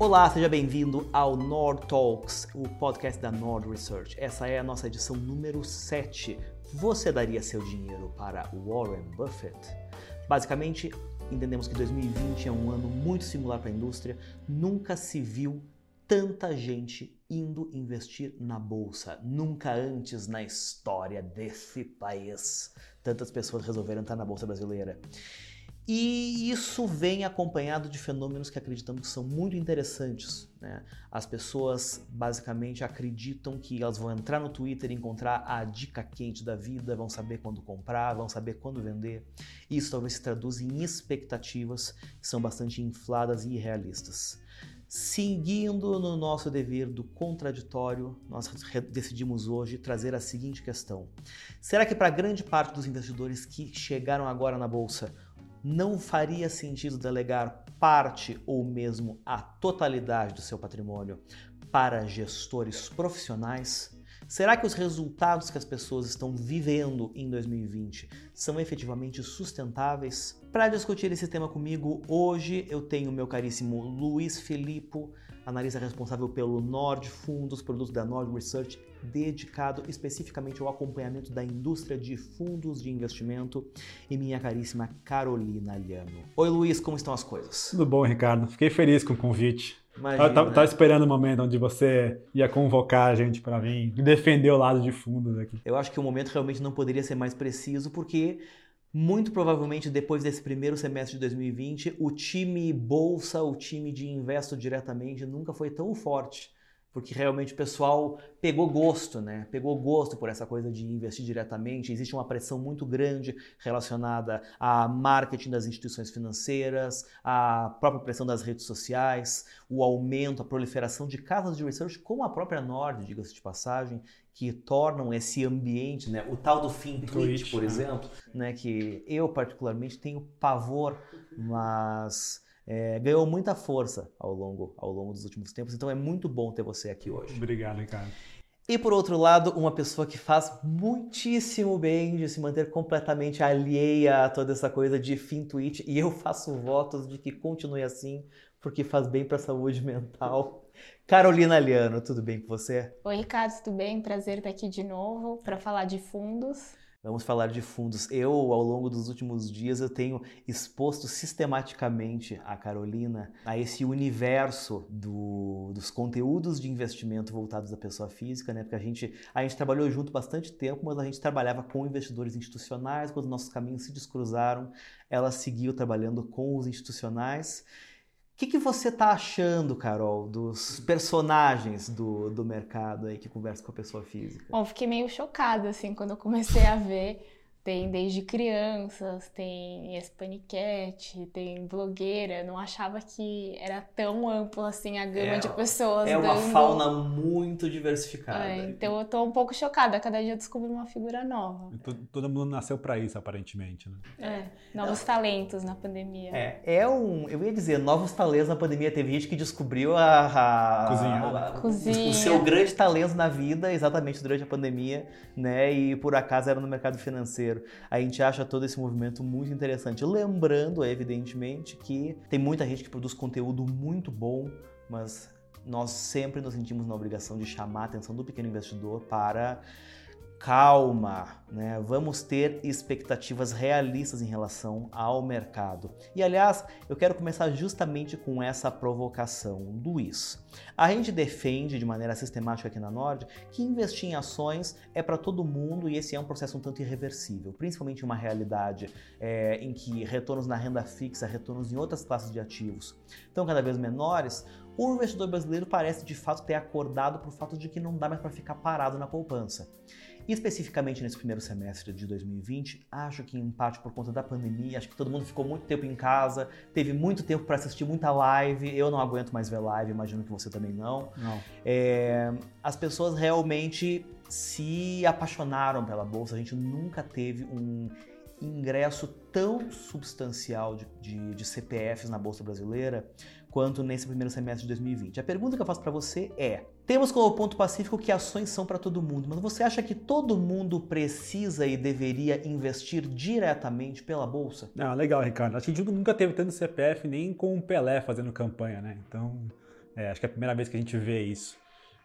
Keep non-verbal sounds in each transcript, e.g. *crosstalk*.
Olá, seja bem-vindo ao Nord Talks, o podcast da Nord Research. Essa é a nossa edição número 7. Você daria seu dinheiro para Warren Buffett? Basicamente, entendemos que 2020 é um ano muito singular para a indústria. Nunca se viu tanta gente indo investir na bolsa. Nunca antes na história desse país tantas pessoas resolveram entrar na bolsa brasileira. E isso vem acompanhado de fenômenos que acreditamos que são muito interessantes. Né? As pessoas basicamente acreditam que elas vão entrar no Twitter e encontrar a dica quente da vida, vão saber quando comprar, vão saber quando vender. Isso talvez se traduza em expectativas que são bastante infladas e irrealistas. Seguindo no nosso dever do contraditório, nós decidimos hoje trazer a seguinte questão: será que para grande parte dos investidores que chegaram agora na bolsa, não faria sentido delegar parte ou mesmo a totalidade do seu patrimônio para gestores profissionais? Será que os resultados que as pessoas estão vivendo em 2020 são efetivamente sustentáveis? Para discutir esse tema comigo, hoje eu tenho meu caríssimo Luiz Filippo, analista responsável pelo Nord Fundos, produto da Nord Research, dedicado especificamente ao acompanhamento da indústria de fundos de investimento, e minha caríssima Carolina Liano. Oi Luiz, como estão as coisas? Tudo bom, Ricardo. Fiquei feliz com o convite. Imagina, tava, tava, esperando o momento onde você ia convocar a gente para vir defender o lado de fundos aqui. Eu acho que o momento realmente não poderia ser mais preciso, porque muito provavelmente depois desse primeiro semestre de 2020, o time bolsa, o time de investo diretamente nunca foi tão forte porque realmente o pessoal pegou gosto, né? Pegou gosto por essa coisa de investir diretamente. Existe uma pressão muito grande relacionada a marketing das instituições financeiras, a própria pressão das redes sociais, o aumento, a proliferação de casas de research, como a própria Nord, diga-se de passagem, que tornam esse ambiente, né? O tal do fim tweet, por né? exemplo, né? Que eu particularmente tenho pavor, mas é, ganhou muita força ao longo, ao longo dos últimos tempos. Então é muito bom ter você aqui hoje. Obrigado, Ricardo. E por outro lado, uma pessoa que faz muitíssimo bem de se manter completamente alheia a toda essa coisa de fim tweet. E eu faço votos de que continue assim, porque faz bem para a saúde mental. Carolina Liano, tudo bem com você? Oi, Ricardo, tudo bem? Prazer estar aqui de novo para falar de fundos. Vamos falar de fundos. Eu, ao longo dos últimos dias, eu tenho exposto sistematicamente a Carolina a esse universo do, dos conteúdos de investimento voltados à pessoa física, né? Porque a gente, a gente trabalhou junto bastante tempo, mas a gente trabalhava com investidores institucionais. Quando nossos caminhos se descruzaram, ela seguiu trabalhando com os institucionais que, que você tá achando, Carol, dos personagens do, do mercado aí que conversa com a pessoa física? Bom, fiquei meio chocada, assim, quando eu comecei a ver tem desde crianças, tem espaniquete, tem blogueira. Não achava que era tão amplo assim a gama é, de pessoas. É uma dando... fauna muito diversificada. É, então eu tô um pouco chocada. Cada dia eu descubro uma figura nova. Todo mundo nasceu para isso, aparentemente, né? É, novos talentos na pandemia. É, é um. Eu ia dizer, novos talentos na pandemia. Teve gente que descobriu a. a Cozinha. A, a, Cozinha. O seu grande talento na vida exatamente durante a pandemia, né? E por acaso era no mercado financeiro a gente acha todo esse movimento muito interessante. Lembrando, evidentemente, que tem muita gente que produz conteúdo muito bom, mas nós sempre nos sentimos na obrigação de chamar a atenção do pequeno investidor para calma, né? Vamos ter expectativas realistas em relação ao mercado. E aliás, eu quero começar justamente com essa provocação, Luiz. A gente defende de maneira sistemática aqui na Nord que investir em ações é para todo mundo e esse é um processo um tanto irreversível, principalmente uma realidade é, em que retornos na renda fixa, retornos em outras classes de ativos estão cada vez menores. O investidor brasileiro parece de fato ter acordado para o fato de que não dá mais para ficar parado na poupança. Especificamente nesse primeiro semestre de 2020, acho que em parte por conta da pandemia, acho que todo mundo ficou muito tempo em casa, teve muito tempo para assistir muita live. Eu não aguento mais ver live, imagino que você também não. Não. É, as pessoas realmente se apaixonaram pela bolsa. A gente nunca teve um ingresso tão substancial de, de, de CPFs na bolsa brasileira quanto nesse primeiro semestre de 2020. A pergunta que eu faço para você é: temos como ponto pacífico que ações são para todo mundo, mas você acha que todo mundo precisa e deveria investir diretamente pela bolsa? Não, legal, Ricardo. A gente nunca teve tanto CPF nem com o Pelé fazendo campanha, né? Então, É, acho que é a primeira vez que a gente vê isso.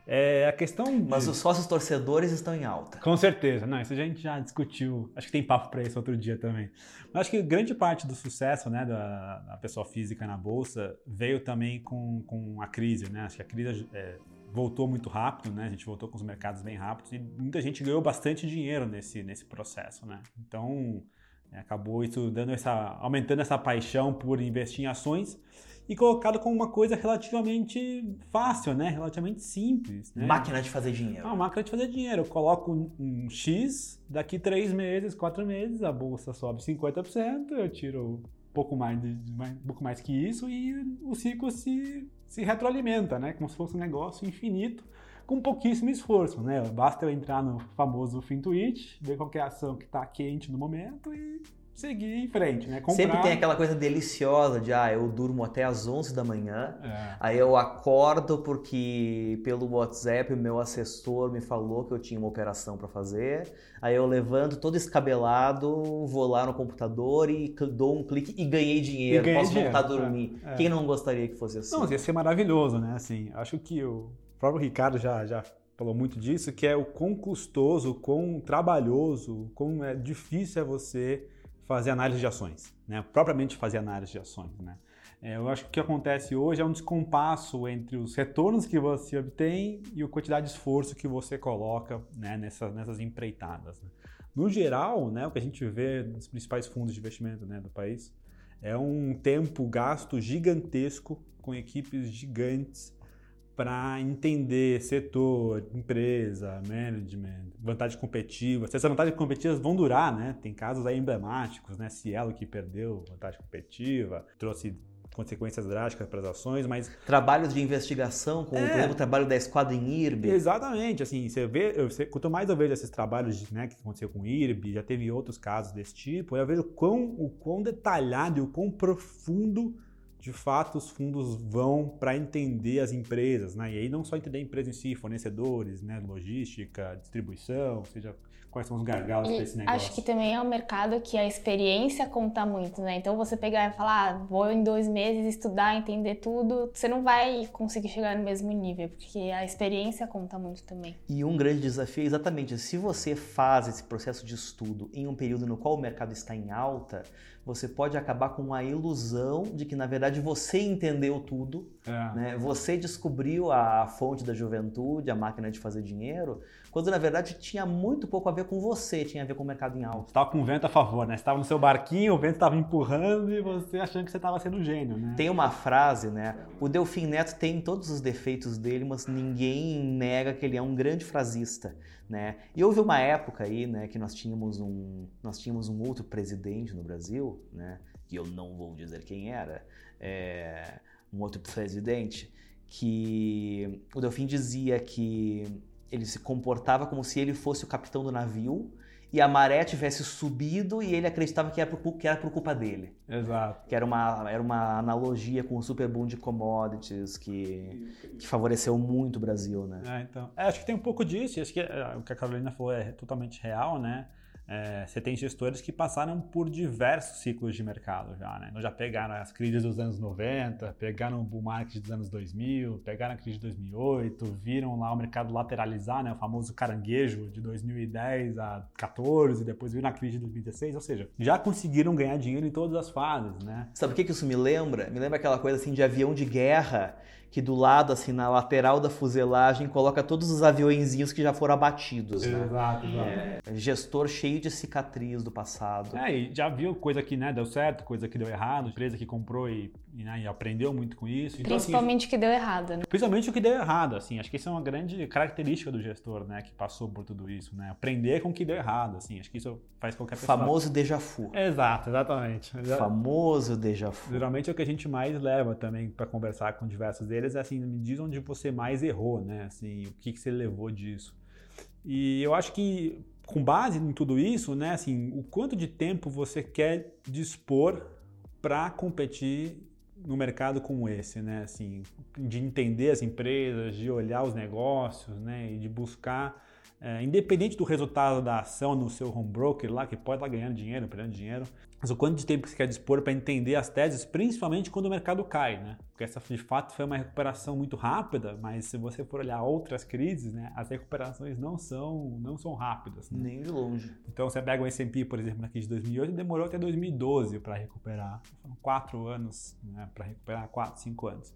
É, a questão. De... Mas os sócios torcedores estão em alta. Com certeza, não, isso a gente já discutiu. Acho que tem papo para isso outro dia também. Mas acho que grande parte do sucesso né, da, da pessoa física na bolsa veio também com, com a crise. Né? Acho que a crise é, voltou muito rápido, né? A gente voltou com os mercados bem rápidos e muita gente ganhou bastante dinheiro nesse, nesse processo, né? Então é, acabou isso dando essa, aumentando essa paixão por investir em ações e colocado como uma coisa relativamente fácil, né? Relativamente simples. Né? Máquina de fazer dinheiro. Ah, máquina de fazer dinheiro. Eu coloco um, um X, daqui três meses, quatro meses, a bolsa sobe 50%, eu tiro um pouco mais, de, um pouco mais que isso e o ciclo se, se retroalimenta, né? Como se fosse um negócio infinito com pouquíssimo esforço, né? Basta eu entrar no famoso Fintuit, ver qual é a ação que está quente no momento e seguir em frente, né? Comprar... Sempre tem aquela coisa deliciosa de, ah, eu durmo até às 11 da manhã, é. aí eu acordo porque pelo WhatsApp o meu assessor me falou que eu tinha uma operação para fazer, aí eu levanto todo escabelado, vou lá no computador e dou um clique e ganhei dinheiro, e posso dinheiro. voltar a dormir. É. É. Quem não gostaria que fosse assim? Não, ia ser maravilhoso, né? Assim, acho que o próprio Ricardo já, já falou muito disso, que é o quão custoso, o quão trabalhoso, o quão é difícil é você fazer análise de ações, né? propriamente fazer análise de ações. Né? É, eu acho que o que acontece hoje é um descompasso entre os retornos que você obtém e a quantidade de esforço que você coloca né, nessas, nessas empreitadas. Né? No geral, né, o que a gente vê nos principais fundos de investimento né, do país é um tempo gasto gigantesco com equipes gigantes para entender setor, empresa, management, vantagem competitiva. Se essas vantagens competitivas vão durar, né? Tem casos aí emblemáticos, né? Cielo que perdeu vantagem competitiva, trouxe consequências drásticas para as ações, mas... Trabalhos de investigação, como é. o trabalho da esquadra em IRB. Exatamente, assim, você vê, você, quanto mais eu vejo esses trabalhos né, que aconteceu com IRB, já teve outros casos desse tipo, eu vejo o quão, o quão detalhado e o quão profundo de fato os fundos vão para entender as empresas, né? E aí não só entender a empresa em si, fornecedores, né? logística, distribuição, seja quais são os gargalos para esse negócio. Acho que também é um mercado que a experiência conta muito, né? Então você pegar e falar, ah, vou em dois meses estudar, entender tudo, você não vai conseguir chegar no mesmo nível, porque a experiência conta muito também. E um grande desafio é exatamente se você faz esse processo de estudo em um período no qual o mercado está em alta, você pode acabar com a ilusão de que na verdade você entendeu tudo, é. né? Você descobriu a fonte da juventude, a máquina de fazer dinheiro quando na verdade tinha muito pouco a ver com você, tinha a ver com o mercado em alta. Você estava com o vento a favor, né? Você estava no seu barquinho, o vento estava empurrando e você achando que você estava sendo gênio, né? Tem uma frase, né? O Delfim Neto tem todos os defeitos dele, mas ninguém nega que ele é um grande frasista, né? E houve uma época aí, né, que nós tínhamos um, nós tínhamos um outro presidente no Brasil, né? Que eu não vou dizer quem era, é, um outro presidente, que o Delfim dizia que ele se comportava como se ele fosse o capitão do navio e a maré tivesse subido e ele acreditava que era por, que era por culpa dele. Exato. Que era uma, era uma analogia com o super boom de commodities que, que favoreceu muito o Brasil, né? É, então. É, acho que tem um pouco disso, acho que é, o que a Carolina falou é totalmente real, né? É, você tem gestores que passaram por diversos ciclos de mercado já, né? Então já pegaram as crises dos anos 90, pegaram o bull market dos anos 2000, pegaram a crise de 2008, viram lá o mercado lateralizar, né? O famoso caranguejo de 2010 a 14, depois viram a crise de 2016, ou seja, já conseguiram ganhar dinheiro em todas as fases, né? Sabe o que isso me lembra? Me lembra aquela coisa assim de avião de guerra que do lado, assim, na lateral da fuselagem, coloca todos os aviõezinhos que já foram abatidos. Né? Exato, exato. É, gestor cheio de cicatriz do passado. É, e já viu coisa que né, deu certo, coisa que deu errado, empresa que comprou e, e, né, e aprendeu muito com isso. Então, assim, principalmente o que deu errado, né? Principalmente o que deu errado, assim. Acho que isso é uma grande característica do gestor, né, que passou por tudo isso, né? Aprender com o que deu errado, assim. Acho que isso faz qualquer pessoa. Famoso déjà vu. Exato, exatamente. Famoso déjà vu. Geralmente é o que a gente mais leva também para conversar com diversos deles é assim, me diz onde você mais errou, né? Assim, o que, que você levou disso. E eu acho que com base em tudo isso, né, assim, o quanto de tempo você quer dispor para competir no mercado como esse, né, assim, de entender as empresas, de olhar os negócios, né, e de buscar é, independente do resultado da ação no seu home broker lá, que pode estar ganhando dinheiro, perdendo dinheiro, mas o quanto de tempo que você quer dispor para entender as teses, principalmente quando o mercado cai, né? Porque essa de fato foi uma recuperação muito rápida, mas se você for olhar outras crises, né, as recuperações não são não são rápidas. Né? Nem de longe. Então você pega o S&P, por exemplo, crise de 2008, demorou até 2012 para recuperar. Foram quatro anos né, para recuperar, quatro, cinco anos.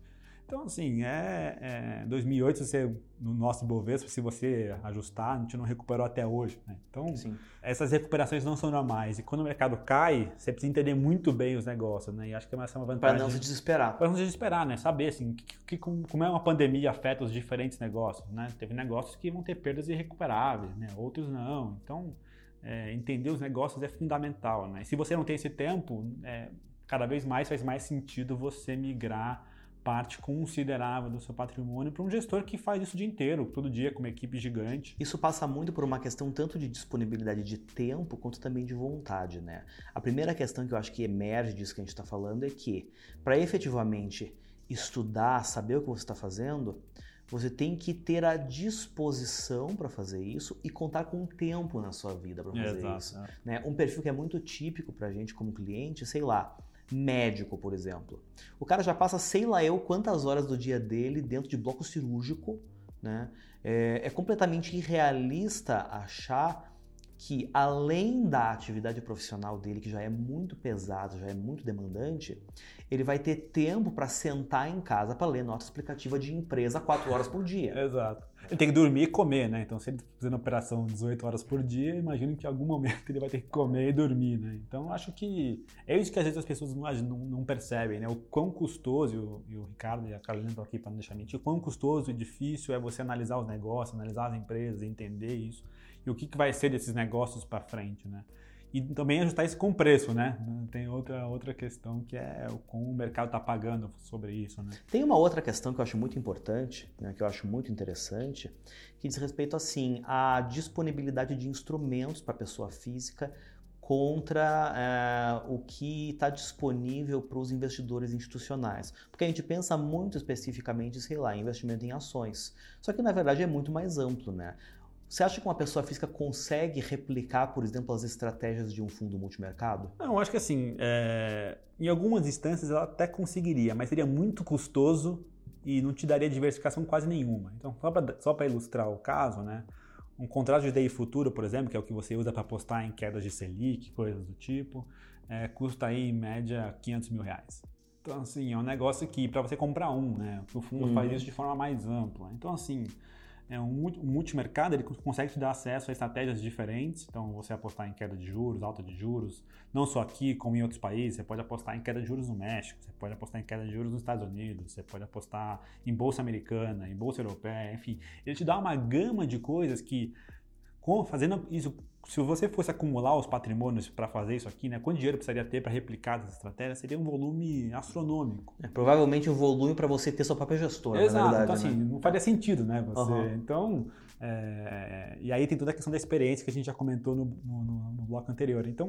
Então, assim, é, é 2008, você, no nosso Ibovespa, se você ajustar, a gente não recuperou até hoje. Né? Então, Sim. essas recuperações não são normais. E quando o mercado cai, você precisa entender muito bem os negócios, né? E acho que é uma vantagem. Para não se desesperar. Para não se desesperar, né? Saber, assim, que, que, como é uma pandemia afeta os diferentes negócios, né? Teve negócios que vão ter perdas irrecuperáveis, né? Outros não. Então, é, entender os negócios é fundamental, né? E se você não tem esse tempo, é, cada vez mais faz mais sentido você migrar parte considerável do seu patrimônio para um gestor que faz isso o dia inteiro, todo dia, com uma equipe gigante. Isso passa muito por uma questão tanto de disponibilidade de tempo quanto também de vontade, né? A primeira questão que eu acho que emerge disso que a gente está falando é que, para efetivamente estudar, saber o que você está fazendo, você tem que ter a disposição para fazer isso e contar com tempo na sua vida para fazer Exato, isso. É. Né? Um perfil que é muito típico para a gente como cliente, sei lá, médico, por exemplo. O cara já passa sei lá eu quantas horas do dia dele dentro de bloco cirúrgico, né? É, é completamente irrealista achar que além da atividade profissional dele, que já é muito pesada, já é muito demandante, ele vai ter tempo para sentar em casa para ler nota explicativa de empresa quatro horas por dia. Exato. Ele tem que dormir e comer, né? Então, se ele está fazendo operação 18 horas por dia, imagino que em algum momento ele vai ter que comer e dormir, né? Então, acho que é isso que às vezes as pessoas não, não, não percebem, né? O quão custoso, e o, Ricardo e a Carolina estão aqui para não deixar mentir, o quão custoso e difícil é você analisar os negócios, analisar as empresas, entender isso e o que, que vai ser desses negócios para frente, né? E também ajustar isso com preço, né? Tem outra, outra questão que é como o mercado está pagando sobre isso, né? Tem uma outra questão que eu acho muito importante, né, que eu acho muito interessante, que diz respeito assim à disponibilidade de instrumentos para a pessoa física contra é, o que está disponível para os investidores institucionais. Porque a gente pensa muito especificamente, sei lá, em investimento em ações. Só que na verdade é muito mais amplo, né? Você acha que uma pessoa física consegue replicar, por exemplo, as estratégias de um fundo multimercado? Não, acho que assim, é... em algumas instâncias ela até conseguiria, mas seria muito custoso e não te daria diversificação quase nenhuma. Então, só para ilustrar o caso, né? Um contrato de DI futuro, por exemplo, que é o que você usa para apostar em quedas de Selic, coisas do tipo, é, custa aí em média 500 mil reais. Então, assim, é um negócio que para você comprar um, né? O fundo uhum. faz isso de forma mais ampla. Então, assim, é um, multimercado, ele consegue te dar acesso a estratégias diferentes. Então, você apostar em queda de juros, alta de juros, não só aqui, como em outros países. Você pode apostar em queda de juros no México, você pode apostar em queda de juros nos Estados Unidos, você pode apostar em bolsa americana, em bolsa europeia, enfim. Ele te dá uma gama de coisas que, fazendo isso se você fosse acumular os patrimônios para fazer isso aqui, né, quanto dinheiro precisaria ter para replicar essa estratégia? Seria um volume astronômico. É, provavelmente um volume para você ter sua própria gestora, Exato, verdade, então assim, né? não faria sentido, né? Você, uhum. Então, é, e aí tem toda a questão da experiência que a gente já comentou no, no, no bloco anterior. Então,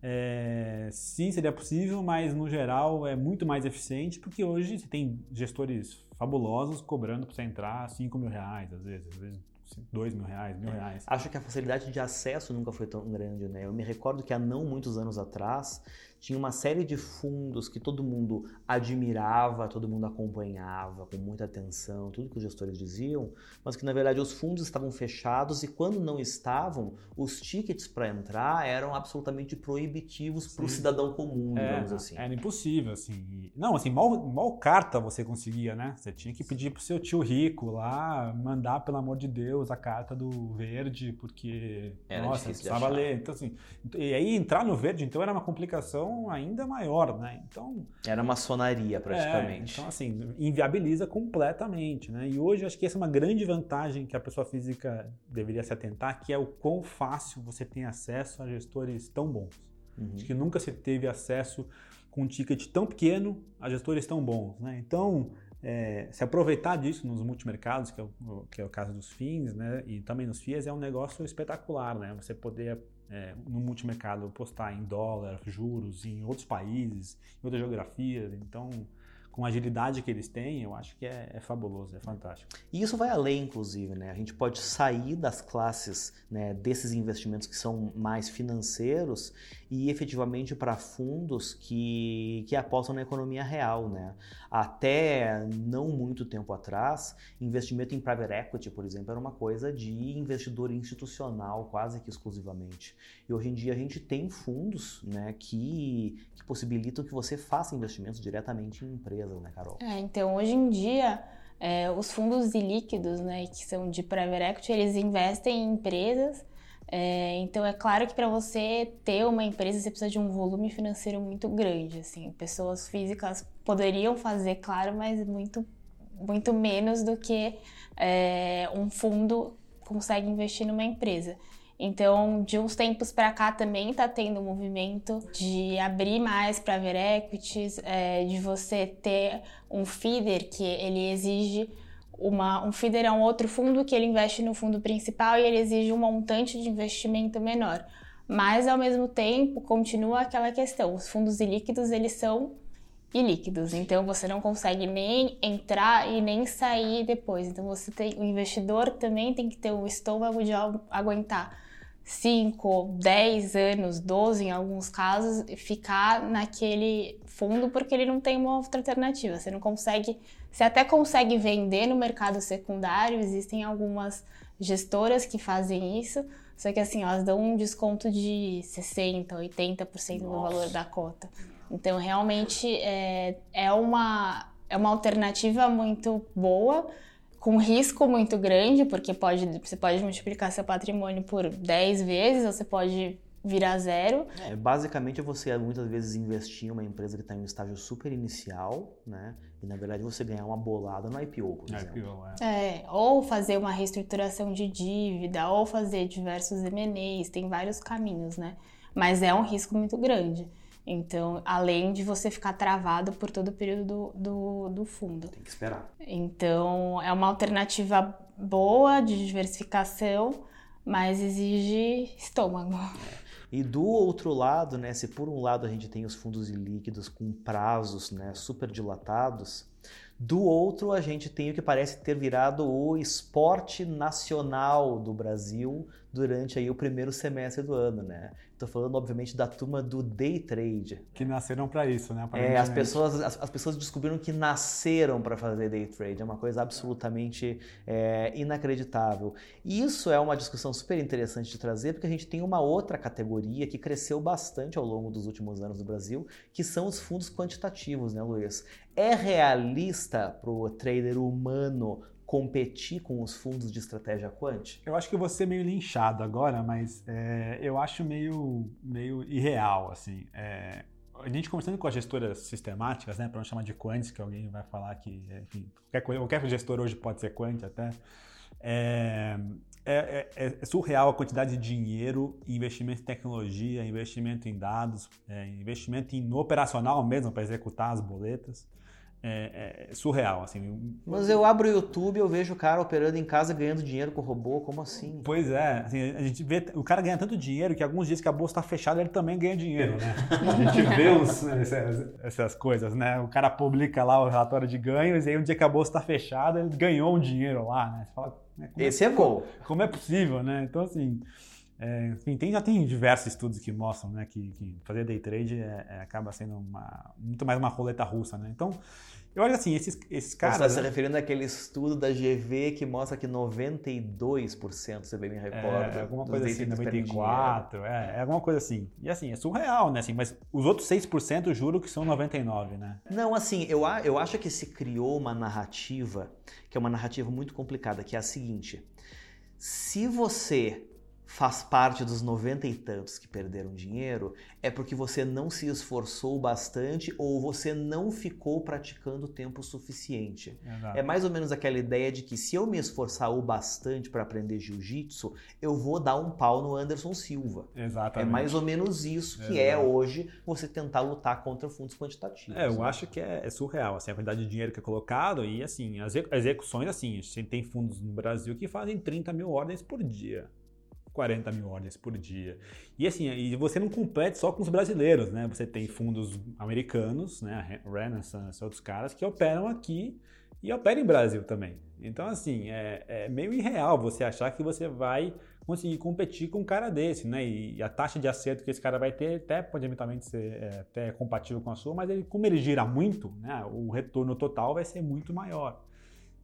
é, sim, seria possível, mas no geral é muito mais eficiente porque hoje você tem gestores fabulosos cobrando para você entrar 5 mil reais, às vezes, às vezes dois mil reais, mil reais. Acho que a facilidade de acesso nunca foi tão grande, né? Eu me recordo que há não muitos anos atrás tinha uma série de fundos que todo mundo admirava, todo mundo acompanhava com muita atenção, tudo que os gestores diziam, mas que na verdade os fundos estavam fechados e quando não estavam, os tickets para entrar eram absolutamente proibitivos para o cidadão comum, é, digamos assim. Era impossível, assim. Não, assim, mal, mal carta você conseguia, né? Você tinha que pedir pro seu tio rico lá, mandar, pelo amor de Deus, a carta do verde, porque, era nossa, precisava ler. Então, assim, e aí entrar no verde, então, era uma complicação ainda maior, né? Então era maçonaria praticamente. É, então assim inviabiliza completamente, né? E hoje acho que essa é uma grande vantagem que a pessoa física deveria se atentar, que é o quão fácil você tem acesso a gestores tão bons. Uhum. Acho que nunca se teve acesso com um ticket tão pequeno a gestores tão bons, né? Então é, se aproveitar disso nos multimercados, que é, o, que é o caso dos FINs, né, e também nos FIAs, é um negócio espetacular, né? Você poder é, no multimercado postar em dólar, juros, em outros países, em outras geografias. Então, com a agilidade que eles têm, eu acho que é, é, fabuloso, é fantástico. E isso vai além, inclusive, né? A gente pode sair das classes né, desses investimentos que são mais financeiros e efetivamente para fundos que, que apostam na economia real, né? Até não muito tempo atrás, investimento em private equity, por exemplo, era uma coisa de investidor institucional quase que exclusivamente. E hoje em dia a gente tem fundos né, que, que possibilitam que você faça investimentos diretamente em empresas, né, Carol? É, então hoje em dia é, os fundos ilíquidos, né, que são de private equity, eles investem em empresas é, então é claro que para você ter uma empresa você precisa de um volume financeiro muito grande, assim, pessoas físicas poderiam fazer, claro, mas muito muito menos do que é, um fundo consegue investir numa empresa. Então, de uns tempos para cá também está tendo um movimento de abrir mais para ver equities, é, de você ter um feeder que ele exige uma, um feeder é um outro fundo que ele investe no fundo principal e ele exige um montante de investimento menor. Mas, ao mesmo tempo, continua aquela questão, os fundos ilíquidos, eles são ilíquidos, então você não consegue nem entrar e nem sair depois. Então, você tem, o investidor também tem que ter o estômago de aguentar 5, 10 anos, 12 em alguns casos, ficar naquele fundo porque ele não tem uma outra alternativa. Você não consegue você até consegue vender no mercado secundário, existem algumas gestoras que fazem isso, só que assim, elas dão um desconto de 60%, 80% no valor da cota. Então, realmente é, é, uma, é uma alternativa muito boa, com risco muito grande, porque pode, você pode multiplicar seu patrimônio por 10 vezes, ou você pode virar zero. É, basicamente, você muitas vezes investir em uma empresa que está em um estágio super inicial, né? E na verdade você ganhar uma bolada no IPO, por exemplo. IPO, é. é. ou fazer uma reestruturação de dívida, ou fazer diversos M&As, tem vários caminhos, né? Mas é um risco muito grande. Então, além de você ficar travado por todo o período do, do, do fundo. Tem que esperar. Então, é uma alternativa boa de diversificação, mas exige estômago. É. E do outro lado, né, se por um lado a gente tem os fundos líquidos com prazos né, super dilatados, do outro a gente tem o que parece ter virado o esporte nacional do Brasil durante aí o primeiro semestre do ano, né? Estou falando, obviamente, da turma do day trade. Que nasceram para isso, né? É, as pessoas, as, as, pessoas descobriram que nasceram para fazer day trade. É uma coisa absolutamente é, inacreditável. E isso é uma discussão super interessante de trazer, porque a gente tem uma outra categoria que cresceu bastante ao longo dos últimos anos no Brasil, que são os fundos quantitativos, né, Luiz? É realista para o trader humano competir com os fundos de estratégia quant? Eu acho que ser meio linchado agora, mas é, eu acho meio, meio irreal, assim. É, a gente conversando com as gestoras sistemáticas, né, para não chamar de quants, que alguém vai falar que, enfim, qualquer, qualquer gestor hoje pode ser quant até, é, é, é, é, surreal a quantidade de dinheiro, investimento em tecnologia, investimento em dados, é, investimento em operacional mesmo para executar as boletas é, é, surreal, assim. Mas eu abro o YouTube eu vejo o cara operando em casa ganhando dinheiro com robô, como assim? Pois é, assim, a gente vê o cara ganha tanto dinheiro que alguns dias que a bolsa está fechada ele também ganha dinheiro, né? A gente vê os, essas, essas, coisas, né? O cara publica lá o relatório de ganhos e aí um dia que a bolsa está fechada ele ganhou um dinheiro lá, né? Você fala, né, Esse é, é bom. Como é possível, né? Então assim é, enfim, tem, já tem diversos estudos que mostram né, que, que fazer day trade é, é, acaba sendo uma, muito mais uma roleta russa. Né? Então, eu acho assim, esses, esses caras. Você está se né? referindo àquele estudo da GV que mostra que 92%, você bem me recorda. É, alguma coisa assim, 94%, é, é, alguma coisa assim. E assim, é surreal, né? Assim, mas os outros 6% juro que são 99%, né? Não, assim, eu, eu acho que se criou uma narrativa, que é uma narrativa muito complicada, que é a seguinte. Se você faz parte dos noventa e tantos que perderam dinheiro, é porque você não se esforçou bastante ou você não ficou praticando tempo suficiente. Exato. É mais ou menos aquela ideia de que se eu me esforçar o bastante para aprender jiu-jitsu, eu vou dar um pau no Anderson Silva. Exatamente. É mais ou menos isso que é Exato. é hoje você tentar lutar contra fundos quantitativos. É, eu né? acho que é, é, surreal, assim, a quantidade de dinheiro que é colocado e assim, as execuções, assim, a gente tem fundos no Brasil que fazem 30 mil ordens por dia. 40 mil ordens por dia. E assim, e você não compete só com os brasileiros, né? Você tem fundos americanos, né? Renaissance, outros caras que operam aqui e operam em Brasil também. Então, assim, é, é meio irreal você achar que você vai conseguir competir com um cara desse, né? E a taxa de acerto que esse cara vai ter até pode eventualmente ser é, até compatível com a sua, mas ele, como ele gira muito, né? O retorno total vai ser muito maior.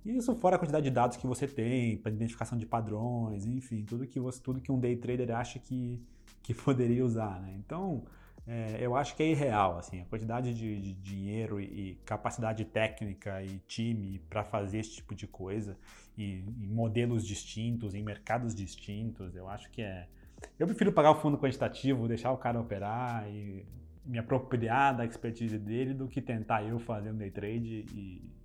Isso fora a quantidade de dados que você tem, para identificação de padrões, enfim, tudo que, você, tudo que um day trader acha que, que *laughs* poderia usar, né? Então, é, eu acho que é irreal, assim, a quantidade de, de dinheiro e, capacidade técnica e time para fazer esse tipo de coisa, e, modelos distintos, em mercados distintos, eu acho que é... Eu prefiro pagar o fundo quantitativo, deixar o cara operar e me apropriar da expertise dele do que tentar eu fazer um day trade e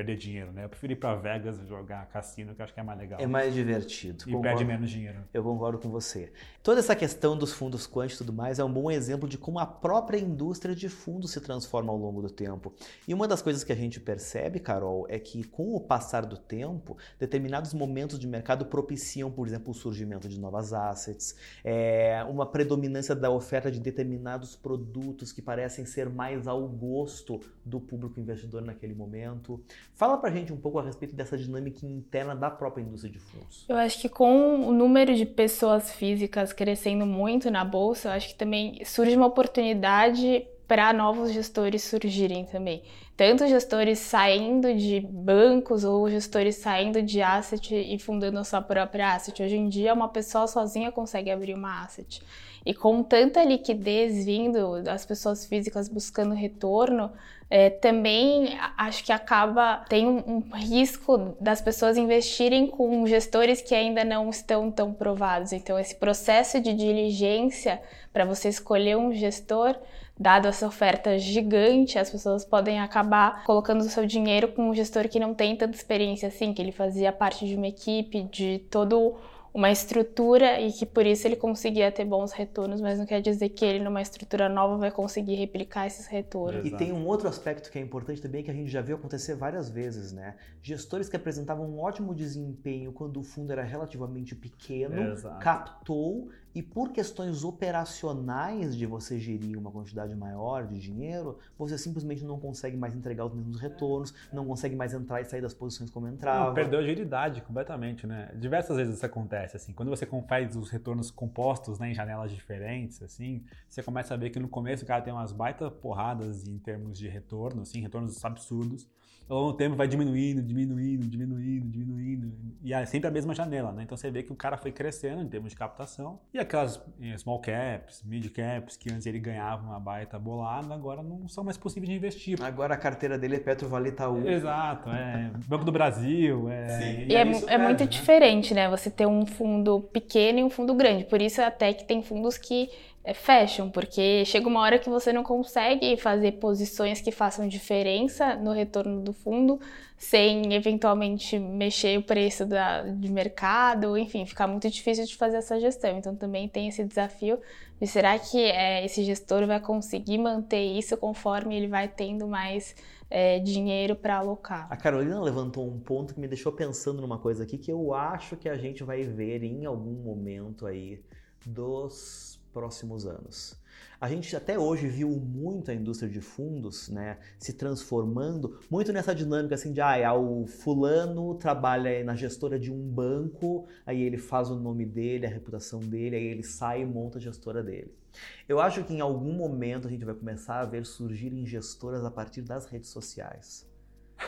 perder dinheiro, né? Eu prefiro ir para Vegas jogar cassino, que acho que é mais legal. É mais divertido. E concordo. perde menos dinheiro. Eu concordo com você. Toda essa questão dos fundos quant e tudo mais é um bom exemplo de como a própria indústria de fundos se transforma ao longo do tempo. E uma das coisas que a gente percebe, Carol, é que com o passar do tempo, determinados momentos de mercado propiciam, por exemplo, o surgimento de novas assets, é, uma predominância da oferta de determinados produtos que parecem ser mais ao gosto do público investidor naquele momento. Fala pra gente um pouco a respeito dessa dinâmica interna da própria indústria de fundos. Eu acho que com o número de pessoas físicas crescendo muito na bolsa, eu acho que também surge uma oportunidade para novos gestores surgirem também. Tanto gestores saindo de bancos ou gestores saindo de asset e fundando a sua própria asset. Hoje em dia, uma pessoa sozinha consegue abrir uma asset. E com tanta liquidez vindo das pessoas físicas buscando retorno, é, também acho que acaba tem um, um, risco das pessoas investirem com gestores que ainda não estão tão provados. Então esse processo de diligência para você escolher um gestor dado essa oferta gigante, as pessoas podem acabar colocando o seu dinheiro com um gestor que não tem tanta experiência assim, que ele fazia parte de uma equipe, de todo uma estrutura e que por isso ele conseguia ter bons retornos, mas não quer dizer que ele numa estrutura nova vai conseguir replicar esses retornos. E tem um outro aspecto que é importante também que a gente já viu acontecer várias vezes, né? Gestores que apresentavam um ótimo desempenho quando o fundo era relativamente pequeno, Exato. captou e por questões operacionais de você gerir uma quantidade maior de dinheiro, você simplesmente não consegue mais entregar os mesmos retornos, não consegue mais entrar e sair das posições como entrava. Não, perdeu a agilidade completamente, né? Diversas vezes isso acontece, assim, quando você faz os retornos compostos né, em janelas diferentes, assim, você começa a ver que no começo o cara tem umas baita porradas em termos de retorno, assim, retornos absurdos, ao longo do tempo vai diminuindo, diminuindo, diminuindo, diminuindo, e é sempre a mesma janela, né? Então você vê que o cara foi crescendo em termos de captação, e aquelas eh, small caps, mid caps, que antes ele ganhava uma baita bolada, agora não são mais possíveis de investir. Agora a carteira dele é Petro Vale Itaú. Exato, é Banco do Brasil, é... Sim. E, e é, é, é muito né? diferente, né? Você ter um fundo pequeno e um fundo grande, por isso até que tem fundos que é fashion, porque chega uma hora que você não consegue fazer posições que façam diferença no retorno do fundo sem eventualmente mexer o preço da, de mercado, enfim, fica muito difícil de fazer essa gestão. Então também tem esse desafio de será que é, esse gestor vai conseguir manter isso conforme ele vai tendo mais é, dinheiro para alocar. A Carolina levantou um ponto que me deixou pensando numa coisa aqui que eu acho que a gente vai ver em algum momento aí dos próximos anos. A gente até hoje viu muito a indústria de fundos né, se transformando muito nessa dinâmica assim de ah, o fulano trabalha na gestora de um banco, aí ele faz o nome dele, a reputação dele, aí ele sai e monta a gestora dele. Eu acho que em algum momento a gente vai começar a ver surgirem gestoras a partir das redes sociais.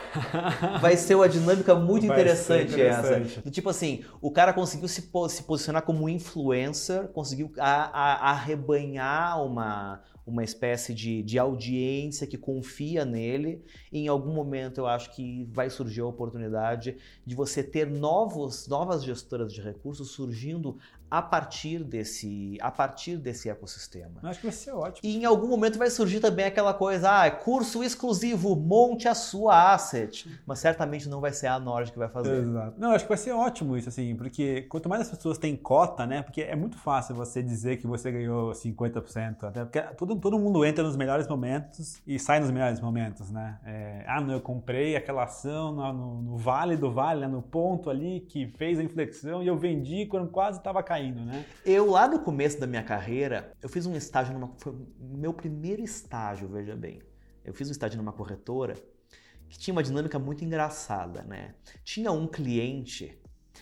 *laughs* vai ser uma dinâmica muito interessante, interessante, essa. tipo assim, o cara conseguiu se, se posicionar como influencer, conseguiu arrebanhar uma, uma espécie de, de audiência que confia nele. E em algum momento eu acho que vai surgir a oportunidade de você ter novos, novas gestoras de recursos surgindo a partir desse, a partir desse ecossistema. Eu acho que vai ser ótimo. E em algum momento vai surgir também aquela coisa, ah, curso exclusivo, monte a sua asset. Mas certamente não vai ser a Nord que vai fazer. Exato. Não, acho que vai ser ótimo isso, assim, porque quanto mais as pessoas têm cota, né? Porque é muito fácil você dizer que você ganhou 50%, até porque todo, todo mundo entra nos melhores momentos e sai nos melhores momentos, né? É, ah, não, eu comprei aquela ação no, no, no vale do vale, né, no ponto ali que fez a inflexão e eu vendi quando quase estava caindo, né? Eu, lá no começo da minha carreira, eu fiz um estágio, numa, foi meu primeiro estágio, veja bem. Eu fiz um estágio numa corretora que tinha uma dinâmica muito engraçada, né? Tinha um cliente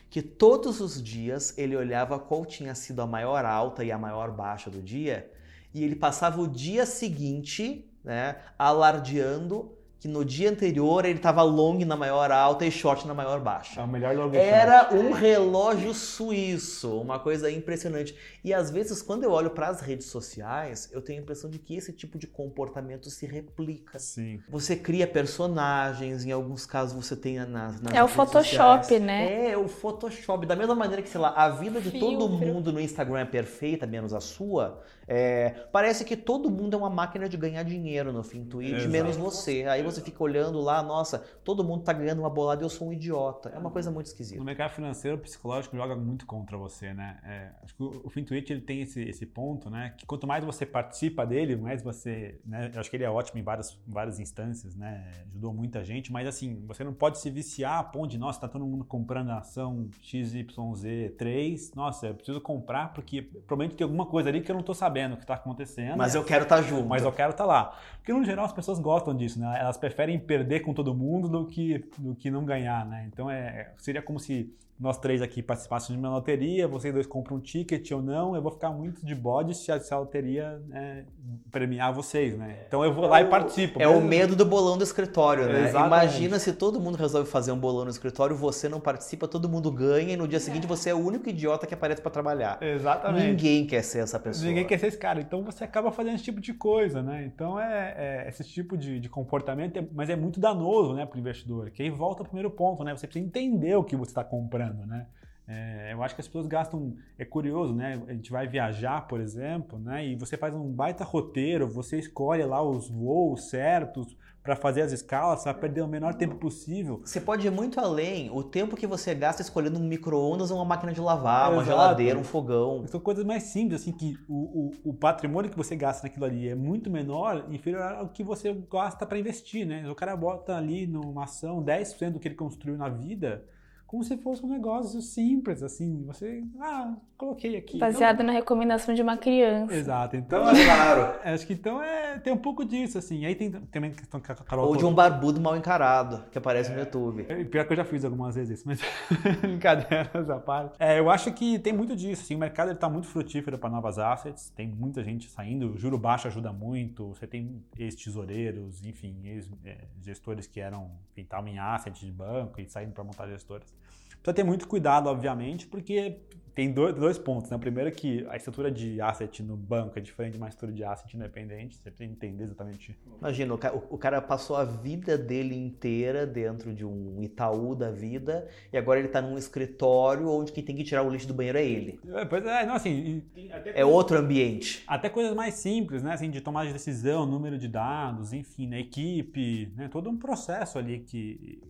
que todos os dias ele olhava qual tinha sido a maior alta e a maior baixa do dia e ele passava o dia seguinte, né, alardeando que no dia anterior ele estava long na maior alta e short na maior baixa. É o melhor long Era um relógio suíço, uma coisa impressionante. E às vezes, quando eu olho para as redes sociais, eu tenho a impressão de que esse tipo de comportamento se replica. Sim. Você cria personagens, em alguns casos você tem nas, nas É o Photoshop, sociais. né? É, o Photoshop. Da mesma maneira que, sei lá, a vida de todo Filtro. mundo no Instagram é perfeita, menos a sua, é, parece que todo mundo é uma máquina de ganhar dinheiro no fim tweet, Exato. menos você. Aí você fica olhando lá, nossa, todo mundo tá ganhando uma bolada e eu sou um idiota. É uma coisa muito esquisita. No mercado financeiro, o psicológico joga muito contra você, né? É, acho que o, o FinTwitch ele tem esse, esse ponto, né? Que quanto mais você participa dele, mais você, né? Eu acho que ele é ótimo em várias, várias instâncias, né? Ajudou muita gente, mas assim, você não pode se viciar a ponto de, nossa, tá todo mundo comprando a ação XYZ3, nossa, eu preciso comprar porque provavelmente tem alguma coisa ali que eu não tô sabendo que tá acontecendo. Mas eu quero estar tá junto. Mas eu quero estar lá. Porque no geral as pessoas gostam disso, né? Elas preferem perder com todo mundo do que, do que não ganhar, né? Então é, seria como se nós três aqui participassem de uma loteria, vocês dois compram um ticket ou não, eu vou ficar muito de bode se a, se a loteria né, premiar vocês, né? Então eu vou lá e participo. É o mesmo- medo do bolão do escritório, né? Exatamente. Imagina se todo mundo resolve fazer um bolão no escritório, você não participa, todo mundo ganha e no dia seguinte você é o único idiota que aparece para trabalhar. Exatamente. Ninguém quer ser essa pessoa. Ninguém quer ser esse cara. Então você acaba fazendo esse tipo de coisa, né? Então é, é esse tipo de, de comportamento, mas é muito danoso, né, para o investidor. Que aí volta ao primeiro ponto, né? Você precisa entender o que você está comprando, né? É, eu acho que as pessoas gastam. É curioso, né? A gente vai viajar, por exemplo, né? E você faz um baita roteiro, você escolhe lá os voos certos para fazer as escalas, para perder o menor tempo possível. Você pode ir muito além. O tempo que você gasta escolhendo um micro-ondas ou uma máquina de lavar, uma Exato. geladeira, um fogão. São coisas mais simples, assim, que o, o, o patrimônio que você gasta naquilo ali é muito menor, inferior ao que você gasta para investir, né? O cara bota ali numa ação 10% do que ele construiu na vida, como se fosse um negócio simples, assim. Você, ah, coloquei aqui. Baseado na recomendação de uma criança. Então, exato. Então, Claro. acho que então é, tem um pouco disso, assim. Aí tem também a questão que a Carol Ou de um barbudo mal encarado, que aparece no YouTube. É, Pior que eu já fiz algumas vezes isso, mas *laughs* brincadeiras à parte. É, eu acho que tem muito disso, assim, o mercado está muito frutífero para novas assets, tem muita gente saindo, juro baixo ajuda muito, você tem ex-tesoureiros, enfim, ex-gestores que eram, que estavam em assets de banco e saindo para montar gestoras. Precisa ter muito cuidado, obviamente, porque tem dois, dois pontos, né? O primeiro é que a estrutura de asset no banco é diferente de uma estrutura de asset independente, você precisa entender exatamente Imagina, o ca- o o cara passou a vida dele inteira dentro de um Itaú da vida e agora ele tá num escritório onde quem tem que tirar o lixo do banheiro é ele. É, Pois é, não, assim, tem até É outro ambiente. Até coisas mais simples, né? Assim, de tomar de decisão, número de dados, enfim, né? equipe, né? Todo um processo ali que.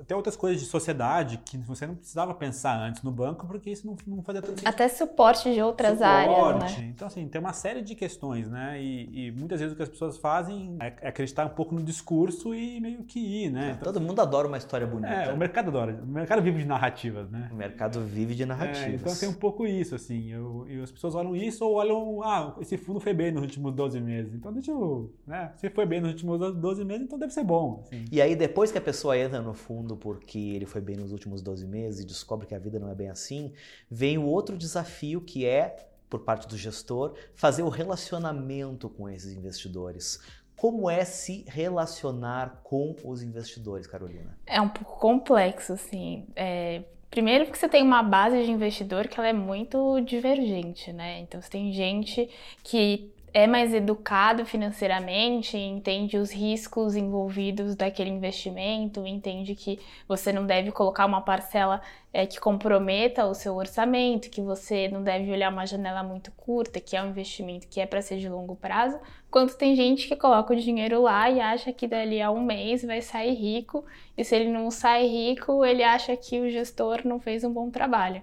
Até outras coisas de sociedade que você não precisava pensar antes no banco, porque isso não, não fazia tanto sentido. Até suporte de outras áreas, Suporte. né? Então, assim, tem uma série de questões, né? E, e muitas vezes o que as pessoas fazem é é acreditar um pouco no discurso e meio que ir, né? Então, Todo mundo adora uma história bonita. é, o mercado adora. O mercado vive de narrativas, né? O mercado vive de É, narrativas. então tem um pouco isso, assim. Eu, e as pessoas olham isso ou olham, ah, esse fundo foi bem nos últimos 12 meses. Então deixa eu, né? Se foi bem nos últimos 12 meses, então deve ser bom. assim. E aí, depois que a pessoa entra no fundo porque ele foi bem nos últimos 12 meses e descobre que a vida não é bem assim, vem o outro desafio que é, por parte do gestor, fazer o relacionamento com esses investidores. Como é se relacionar com os investidores, Carolina? É um pouco complexo, assim. É, primeiro porque você tem uma base de investidor que ela é muito divergente, né? Então você tem gente que é mais educado financeiramente, entende os riscos envolvidos daquele investimento, entende que você não deve colocar uma parcela é, que comprometa o seu orçamento, que você não deve olhar uma janela muito curta, que é um investimento que é para ser de longo prazo, quanto tem gente que coloca o dinheiro lá e acha que dali a um mês vai sair rico, e se ele não sai rico, ele acha que o gestor não fez um bom trabalho.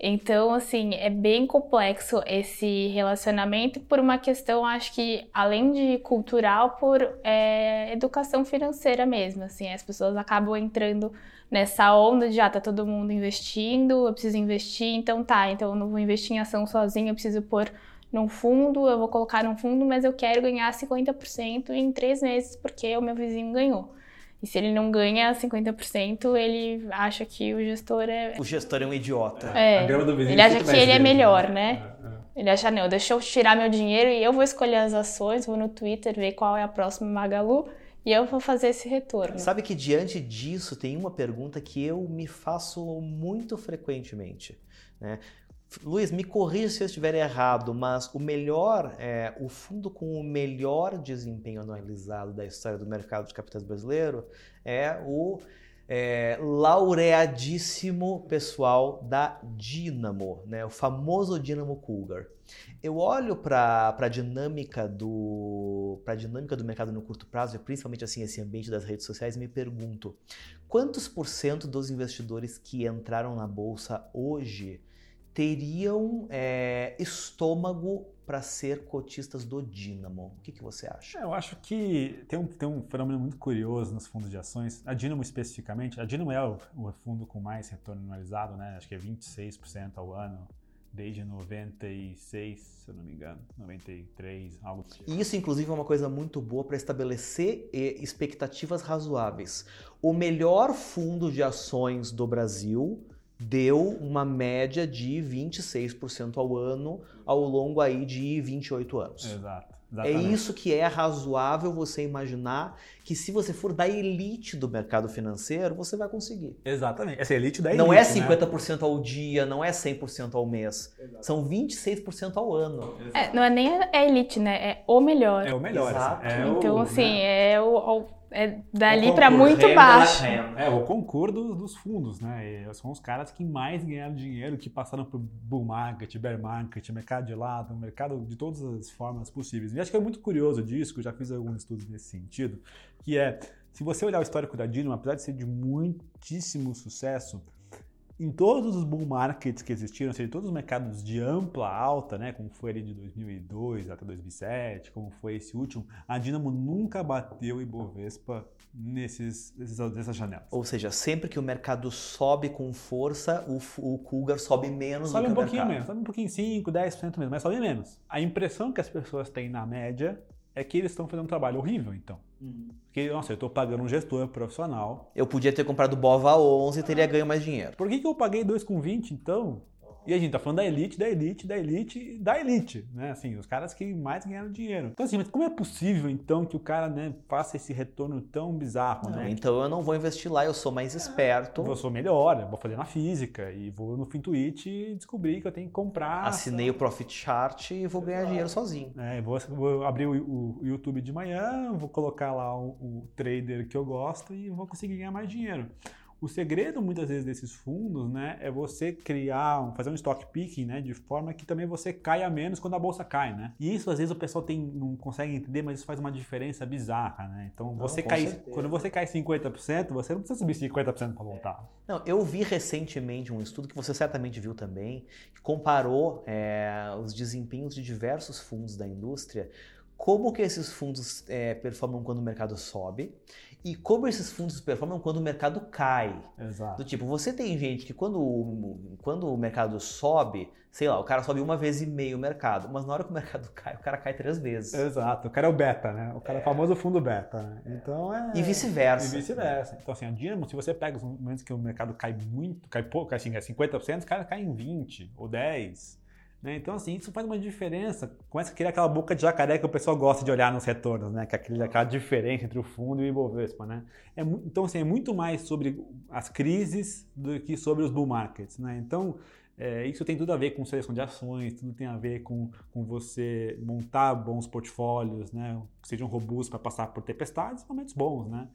Então, assim, é bem complexo esse relacionamento por uma questão, acho que, além de cultural, por é, educação financeira mesmo. Assim, as pessoas acabam entrando nessa onda de, já ah, tá todo mundo investindo, eu preciso investir, então tá, então eu não vou investir em ação sozinho, eu preciso pôr num fundo, eu vou colocar num fundo, mas eu quero ganhar 50% em três meses, porque o meu vizinho ganhou. E se ele não ganha 50%, ele acha que o gestor é. O gestor é um idiota. É. Ele acha que ele é melhor, né? É, é. Ele acha, não, deixa eu tirar meu dinheiro e eu vou escolher as ações, vou no Twitter ver qual é a próxima Magalu e eu vou fazer esse retorno. Sabe que diante disso tem uma pergunta que eu me faço muito frequentemente. Né? Luiz, me corrija se eu estiver errado, mas o melhor, é, o fundo com o melhor desempenho anualizado da história do mercado de capitais brasileiro é o é, laureadíssimo pessoal da Dynamo, né? o famoso Dynamo Cougar. Eu olho para a dinâmica do para dinâmica do mercado no curto prazo, e principalmente assim esse ambiente das redes sociais, e me pergunto quantos por cento dos investidores que entraram na bolsa hoje teriam é, estômago para ser cotistas do Dynamo. O que, que você acha? É, eu acho que tem um, tem um fenômeno muito curioso nos fundos de ações. A Dynamo especificamente, a Dynamo é o, o fundo com mais retorno anualizado, né? Acho que é 26% ao ano desde 96, se eu não me engano, 93, algo assim. Isso, inclusive, é uma coisa muito boa para estabelecer expectativas razoáveis. O melhor fundo de ações do Brasil deu uma média de 26% ao ano ao longo aí de 28 anos. Exato. É exatamente. É isso que é razoável você imaginar que se você for da elite do mercado financeiro, você vai conseguir. Exatamente. Essa elite da elite. Não é 50% né? ao dia, não é 100% ao mês. Exato. São 26% ao ano. É, não é nem a elite, né? É o melhor. É o melhor. Exato. É então, o, assim, né? é o, o é dali para muito baixo. É, o concurso dos fundos, né? E são os caras que mais ganharam dinheiro, que passaram por bull market, bear market, mercado de lado, mercado de todas as formas possíveis. E acho que é muito curioso disso, que eu já fiz alguns estudos nesse sentido, que é, se você olhar o histórico da Dynamo, apesar de ser de muitíssimo sucesso, em todos os bull markets que existiram, ou seja, todos os mercados de ampla alta, né, como foi ali de 2002 até 2007, como foi esse último, a Dinamo nunca bateu o Ibovespa nesses, nessas janelas. Ou seja, sempre que o mercado sobe com força, o, o Cougar sobe menos sobe do que um pouquinho mercado. menos, sobe um pouquinho 5, 10% menos, mas sobe menos. A impressão que as pessoas têm na média é que eles estão fazendo um trabalho horrível, então. Uhum. Porque, nossa, eu estou pagando um gestor profissional. Eu podia ter comprado Bova 11 e teria ganho mais dinheiro. Por que, que eu paguei 2,20 então? E a gente tá falando da elite, da elite, da elite, da elite, né? Assim, os caras que mais ganharam dinheiro. Então, assim, mas como é possível, então, que o cara, né, faça esse retorno tão bizarro, não, né? Então eu não vou investir lá, eu sou mais esperto. Eu sou melhor, eu vou fazer na física e vou no Fintuit e descobrir que eu tenho que comprar. Assinei o Profit Chart e vou ganhar dinheiro sozinho. É, vou, vou abrir o, o, YouTube de manhã, vou colocar lá o, o trader que eu gosto e vou conseguir ganhar mais dinheiro. O segredo, muitas vezes, desses fundos, né, é você criar, fazer um stock picking, né, de forma que também você caia menos quando a bolsa cai, né? E isso, às vezes, o pessoal tem, não consegue entender, mas isso faz uma diferença bizarra, né? Então, não, você cai, quando você cai 50%, você não precisa subir 50% para voltar. Não, eu vi recentemente um estudo que você certamente viu também, que comparou é, os desempenhos de diversos fundos da indústria como que esses fundos é, performam quando o mercado sobe e como esses fundos performam quando o mercado cai. Exato. Do tipo, você tem gente que quando, quando o mercado sobe, sei lá, o cara sobe uma vez e meio o mercado, mas na hora que o mercado *laughs* cai, o cara cai três vezes. Exato, o cara é o beta, né? O cara é, o famoso fundo beta, né? Então é... E vice-versa. E vice-versa. Então assim, a Dynamo, se você pega os momentos que o mercado cai muito, cai pouco, assim, é 50%, os caras caem em 20 ou 10. Né? Então, assim, isso faz uma diferença. Começa a criar aquela boca de jacaré que o pessoal gosta de olhar nos retornos, né? Que é aquele, aquela diferença entre o fundo e o Ibovespa, né? É, então, assim, é muito mais sobre as crises do que sobre os bull markets, né? Então, é, isso tem tudo a ver com seleção de ações, tudo tem a ver com, com você montar bons portfólios, né? Que sejam robustos para passar por tempestades momentos bons, né?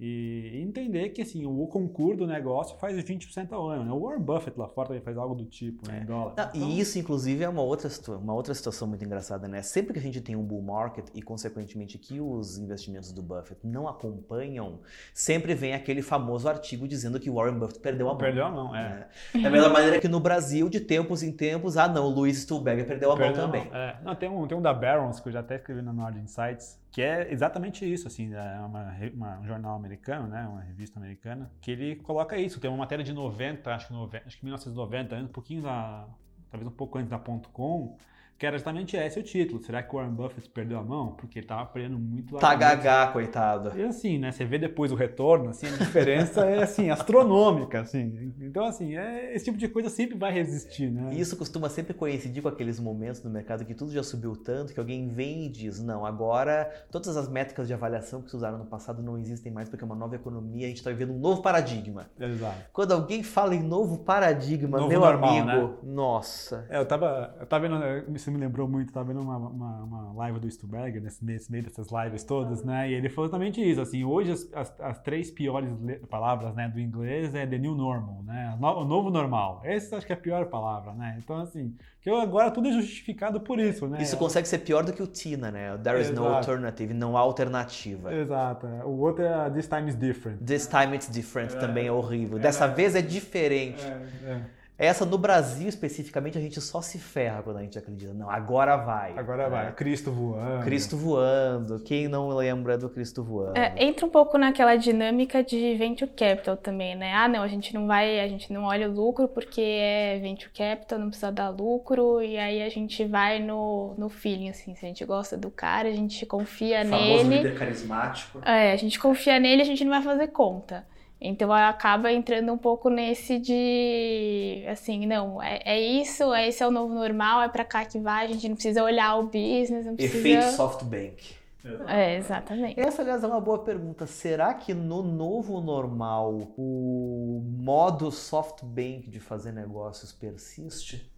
E entender que assim, o concurso do negócio faz 20% ao ano. Né? O Warren Buffett lá fora também faz algo do tipo, né, em dólar. Não, então... E isso, inclusive, é uma outra, uma outra situação muito engraçada, né? Sempre que a gente tem um bull market e, consequentemente, que os investimentos do Buffett não acompanham, sempre vem aquele famoso artigo dizendo que o Warren Buffett perdeu a mão. Perdeu a mão, é. é. Da mesma maneira que no Brasil, de tempos em tempos, ah não, o Luiz Stuhlberger perdeu a perdeu mão também. É. Não, tem um, tem um da Barons, que eu já até escrevi no Nord Insights, que é exatamente isso, assim, é uma, uma, um jornal americano, né, uma revista americana, que ele coloca isso. Tem uma matéria de 90, acho que, 90, acho que 1990, um pouquinho da, talvez um pouco antes da ponto .com, que era justamente esse o título. Será que o Warren Buffett perdeu a mão? Porque ele tava aprendendo muito Tá gagá, coitado. E assim, né? Você vê depois o retorno, assim, a diferença é assim, *laughs* astronômica, assim. Então, assim, é, esse tipo de coisa sempre vai resistir, né? E isso costuma sempre coincidir com aqueles momentos no mercado que tudo já subiu tanto que alguém vem e diz: não, agora todas as métricas de avaliação que se usaram no passado não existem mais porque é uma nova economia, a gente está vivendo um novo paradigma. Exato. Quando alguém fala em novo paradigma, novo meu normal, amigo, né? nossa. É, eu tava, eu tava vendo, você me lembrou muito, tava vendo uma, uma, uma live do Stuberger, nesse, nesse meio dessas lives todas, né? E ele falou exatamente isso, assim, hoje as, as, as três piores palavras, né, do inglês é the new normal, né? O novo normal. Essa acho que é a pior palavra, né? Então, assim, que agora tudo é justificado por isso, né? Isso consegue ser pior do que o TINA, né? There is Exato. no alternative, não há alternativa. Exato. O outro é This time is different. This time it's different é. também é horrível. Dessa é. vez é diferente. É. é. Essa no Brasil especificamente a gente só se ferra quando a gente acredita. Não, agora vai. Agora vai. É. Cristo voando. Cristo voando. Quem não lembra do Cristo voando? É, entra um pouco naquela dinâmica de venture capital também, né? Ah, não, a gente não vai, a gente não olha o lucro porque é venture capital, não precisa dar lucro e aí a gente vai no, no feeling assim, se a gente gosta do cara, a gente confia o nele. Famoso líder carismático. É, a gente confia nele, a gente não vai fazer conta. Então acaba entrando um pouco nesse de assim, não, é, é isso, é, esse é o novo normal, é para cá que vai, a gente não precisa olhar o business, não precisa. Efeito SoftBank. É, exatamente. Essa, aliás, é uma boa pergunta. Será que no novo normal o modo SoftBank de fazer negócios persiste?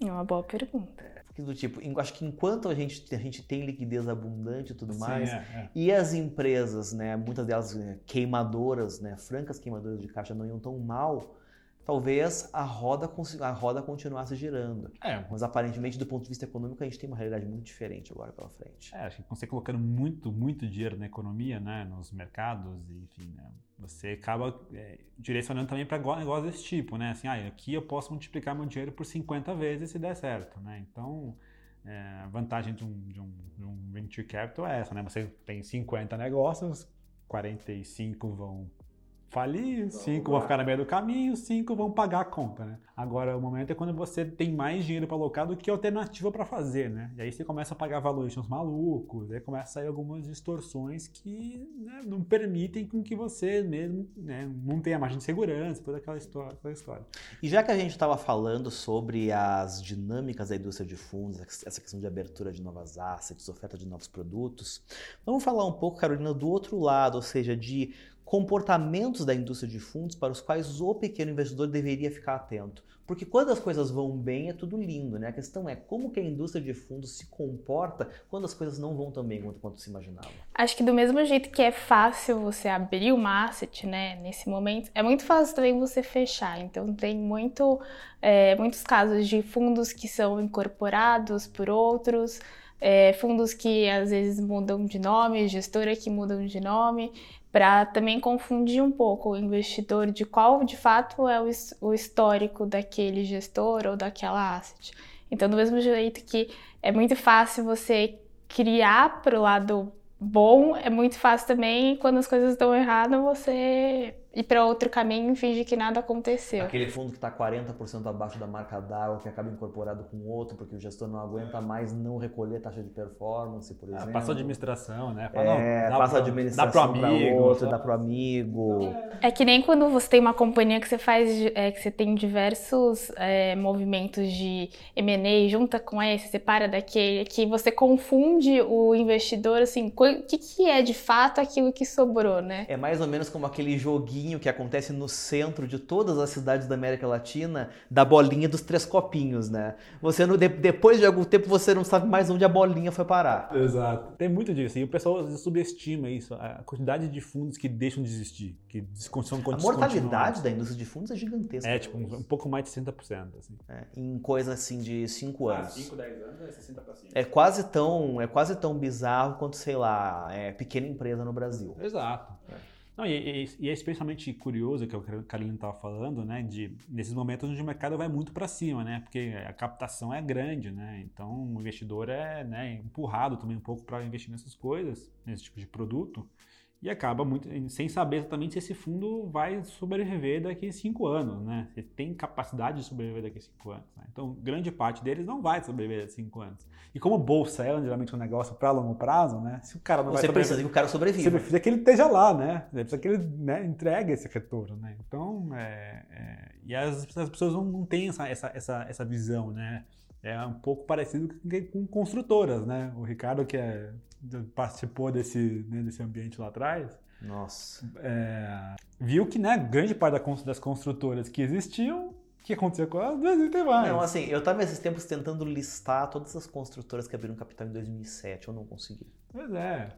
É uma boa pergunta do tipo, acho que enquanto a gente, a gente tem liquidez abundante e tudo Sim, mais, é, é. e as empresas, né, muitas delas né, queimadoras, né, francas queimadoras de caixa não iam tão mal, talvez a roda, a roda continuasse girando. É. Mas aparentemente, do ponto de vista econômico, a gente tem uma realidade muito diferente agora pela frente. É, acho que você colocando muito, muito dinheiro na economia, né, nos mercados, enfim, né, você acaba é, direcionando também para negócios desse tipo, né? Assim, ah, aqui eu posso multiplicar meu dinheiro por 50 vezes se der certo, né? Então, é, a vantagem de um, de, um, de um venture capital é essa, né? Você tem 50 negócios, 45 vão falir, cinco vão ficar no meio do caminho, cinco vão pagar a conta, né? Agora, o momento é quando você tem mais dinheiro para alocar do que alternativa para fazer, né? E aí você começa a pagar valuations malucos, aí começa a sair algumas distorções que né, não permitem com que você mesmo né, não tenha margem de segurança, toda aquela história, aquela história. E já que a gente estava falando sobre as dinâmicas da indústria de fundos, essa questão de abertura de novas assets, oferta de novos produtos, vamos falar um pouco, Carolina, do outro lado, ou seja, de comportamentos da indústria de fundos para os quais o pequeno investidor deveria ficar atento. Porque quando as coisas vão bem é tudo lindo, né? A questão é como que a indústria de fundos se comporta quando as coisas não vão tão bem quanto, quanto se imaginava. Acho que do mesmo jeito que é fácil você abrir uma asset, né, nesse momento, é muito fácil também você fechar. Então tem muito, é, muitos casos de fundos que são incorporados por outros, é, fundos que às vezes mudam de nome, gestora que mudam de nome para também confundir um pouco o investidor de qual de fato é o, histórico daquele gestor ou daquela asset. Então, do mesmo jeito que é muito fácil você criar para o lado bom, é muito fácil também quando as coisas estão erradas você ir para outro caminho e fingir que nada aconteceu. Aquele fundo que está 40% abaixo da marca d'água, que acaba incorporado com outro, porque o gestor não aguenta mais não recolher taxa de performance, por ah, exemplo. Ah, passa a administração, né? Fala, é, não, passa a administração para outro, dá para amigo. É que nem quando você tem uma companhia que você faz, é, que você tem diversos é, movimentos de M&A, junta com esse, separa daquele, que você confunde o investidor, assim, o que, que é de fato aquilo que sobrou, né? É mais ou menos como aquele joguinho joguinho que acontece no centro de todas as cidades da América Latina da bolinha dos três copinhos, né? Você não, de, depois de algum tempo você não sabe mais onde a bolinha foi parar. Exato. Tem muito disso. E o pessoal subestima isso, a quantidade de fundos que deixam de existir, que são A mortalidade da indústria de fundos é gigantesca. É, tipo, um, um pouco mais de 60%. Assim. É, em coisa assim de 5 anos. 5, 10 anos é 60 para cima. É quase tão, é quase tão bizarro quanto, sei lá, é, pequena empresa no Brasil. Exato. É. Não, e, e, e, é especialmente curioso que é o que a Karine estava falando, né? De nesses momentos onde o mercado vai muito para cima, né? Porque a captação é grande, né? Então o investidor é né, empurrado também um pouco para investir nessas coisas, nesse tipo de produto e acaba muito sem saber exatamente se esse fundo vai sobreviver daqui a cinco anos, né? Se tem capacidade de sobreviver daqui a cinco anos. Né? Então, grande parte deles não vai sobreviver daqui a cinco anos. E como bolsa é geralmente um negócio para longo prazo, né? Se o cara não Você vai precisa que o cara sobreviva. Você precisa que ele esteja lá, né? Você precisa que ele né, entregue esse retorno, né? Então, é, é... e as, as, pessoas não, não têm essa, essa, essa, essa visão, né? É um pouco parecido com construtoras, né? O Ricardo, que é participou desse, né, desse ambiente lá atrás. Nossa. É, viu que né, grande parte das construtoras que existiam, o que aconteceu com elas? Não existem mais. Não, assim, eu estava esses tempos tentando listar todas as construtoras que abriram capital em 2007, eu não consegui. Pois é.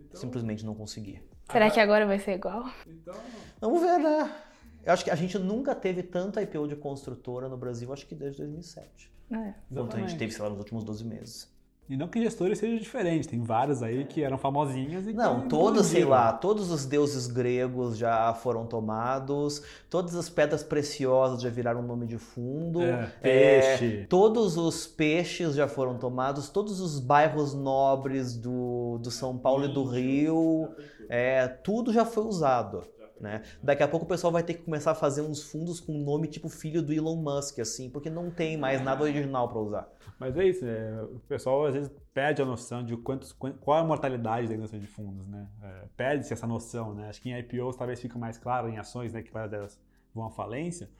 Então... Simplesmente não consegui. Será que agora vai ser igual? Então... Vamos ver, né? Eu acho que a gente nunca teve tanta IPO de construtora no Brasil, acho que desde 2007. É. Quanto a gente teve, sei lá, nos últimos 12 meses. E não que gestores sejam diferentes, tem várias aí que eram famosinhas e Não, todos, sei lá, todos os deuses gregos já foram tomados, todas as pedras preciosas já viraram nome de fundo. É, peixe. É, todos os peixes já foram tomados, todos os bairros nobres do, do São Paulo e do Rio, é, tudo já foi usado. Né? Daqui a pouco o pessoal vai ter que começar a fazer uns fundos com nome tipo filho do Elon Musk, assim, porque não tem mais nada original para usar. Mas é isso, é, o pessoal às vezes perde a noção de quantos, qual é a mortalidade da indústria de fundos, né? É, Perde-se essa noção, né? Acho que em IPOs talvez fique mais claro, em ações, né, que várias delas vão à falência,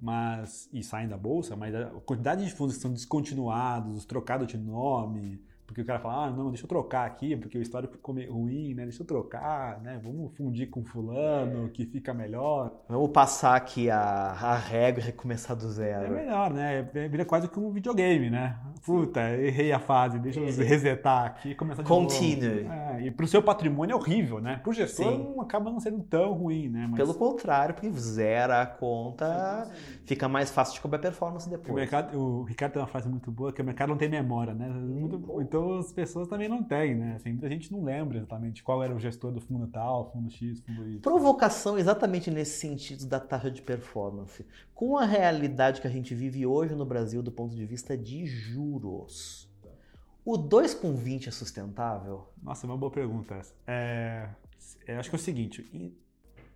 mas e saem da bolsa, mas a quantidade de fundos que são descontinuados, trocados de nome, porque o cara fala, ah, não, deixa eu trocar aqui, porque o histórico ficou ruim, né? Deixa eu trocar, né? Vamos fundir com fulano, que fica melhor. Vamos passar aqui a, a regra e recomeçar do zero. É melhor, né? É, vira quase que um videogame, né? Puta, errei a fase, deixa eu resetar aqui e começar de Continue. novo. É, e pro seu patrimônio é horrível, né? Pro gestor Sim. acaba não sendo tão ruim, né? Mas... Pelo contrário, porque zera a conta, fica mais fácil de cobrar performance depois. O, mercado, o Ricardo tem uma frase muito boa, que o mercado não tem memória, né? Então as pessoas também não têm, né? Assim, muita gente não lembra exatamente qual era o gestor do fundo tal, fundo X, fundo Y. Provocação exatamente nesse sentido da taxa de performance. Com a realidade que a gente vive hoje no Brasil do ponto de vista de juros, o 2,20 é sustentável? Nossa, é uma boa pergunta essa. É, é, acho que é o seguinte,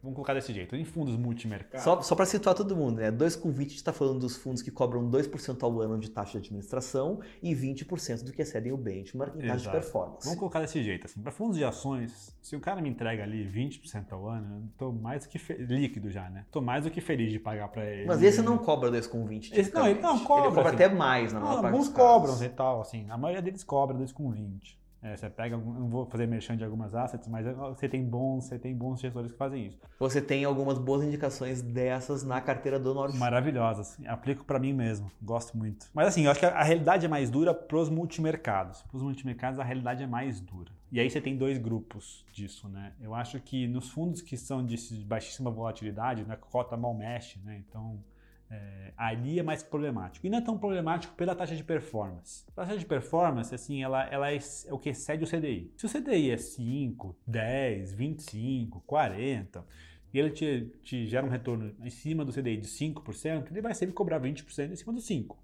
Vamos colocar desse jeito, em fundos multimercado. Só, só para situar todo mundo, né? 2,20 está falando dos fundos que cobram 2% ao ano de taxa de administração e 20% do que excedem o benchmark em taxa de performance. Vamos colocar desse jeito, assim, para fundos de ações, se o cara me entrega ali 20% ao ano, eu tô mais do que fe... líquido já, né? Tô mais do que feliz de pagar para ele. Mas esse não cobra 2,20. Esse não, ele não cobra. Ele cobra assim, até mais na maior parte Alguns cobram e tal, assim, a maioria deles cobra 2,20. É, você pega, não vou fazer merchan de algumas assets, mas você tem bons, você tem bons gestores que fazem isso. Você tem algumas boas indicações dessas na carteira do Norte. Maravilhosas. Aplico para mim mesmo. Gosto muito. Mas assim, eu acho que a realidade é mais dura pros multimercados. Pros multimercados a realidade é mais dura. E aí você tem dois grupos disso, né? Eu acho que nos fundos que são de baixíssima volatilidade, né, cota mal mexe, né? Então, é, ali é mais problemático. E não é tão problemático pela taxa de performance. A taxa de performance, assim, ela, ela é, é o que excede o CDI. Se o CDI é 5, 10, 25, 40, e ele te, te gera um retorno em cima do CDI de 5%, ele vai sempre cobrar 20% em cima do 5%.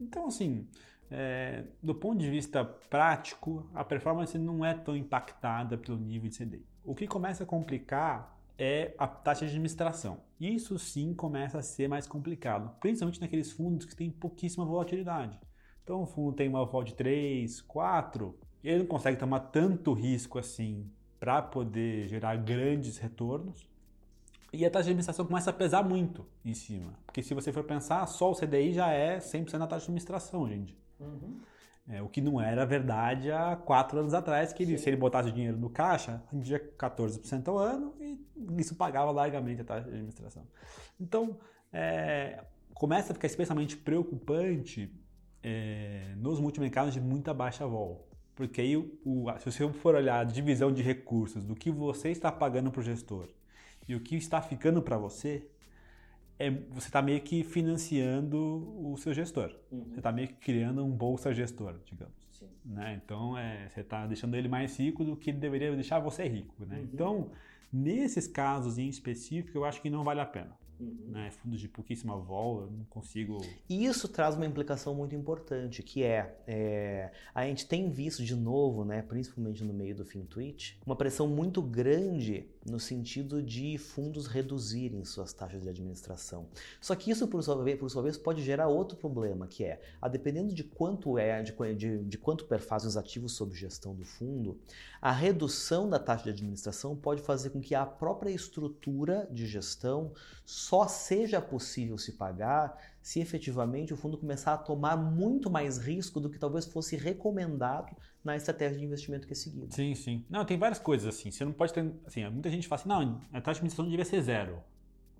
Então, assim, é, do ponto de vista prático, a performance não é tão impactada pelo nível de CDI. O que começa a complicar é a taxa de administração. Isso sim começa a ser mais complicado, principalmente naqueles fundos que têm pouquíssima volatilidade. Então o fundo tem uma vol de 3, 4, ele não consegue tomar tanto risco assim para poder gerar grandes retornos. E a taxa de administração começa a pesar muito em cima. Porque se você for pensar, só o CDI já é 100% da taxa de administração, gente. Uhum. É, o que não era verdade há quatro anos atrás, que ele, se ele botasse o dinheiro no caixa, rendia 14% ao ano e isso pagava largamente a taxa de administração. Então, é, começa a ficar especialmente preocupante é, nos multimercados de muita baixa vol. Porque aí, o, se você for olhar a divisão de recursos do que você está pagando para o gestor e o que está ficando para você, é, você está meio que financiando o seu gestor. Uhum. Você está meio que criando um bolsa gestor, digamos. Né? Então, é, você está deixando ele mais rico do que ele deveria deixar você rico. Né? Uhum. Então, nesses casos em específico, eu acho que não vale a pena. Uhum. Né? Fundos de pouquíssima vol, eu não consigo. E isso traz uma implicação muito importante, que é, é, a gente tem visto de novo, né, principalmente no meio do FinTwitch, uma pressão muito grande no sentido de fundos reduzirem suas taxas de administração. Só que isso, por sua vez, por sua vez pode gerar outro problema, que é, a dependendo de quanto é, de, de, de quanto perfazem os ativos sob gestão do fundo, a redução da taxa de administração pode fazer com que a própria estrutura de gestão só seja possível se pagar se efetivamente o fundo começar a tomar muito mais risco do que talvez fosse recomendado na estratégia de investimento que é seguida. Sim, sim. Não, tem várias coisas assim. Você não pode ter. Assim, muita gente fala assim, não, a taxa de administração devia ser zero.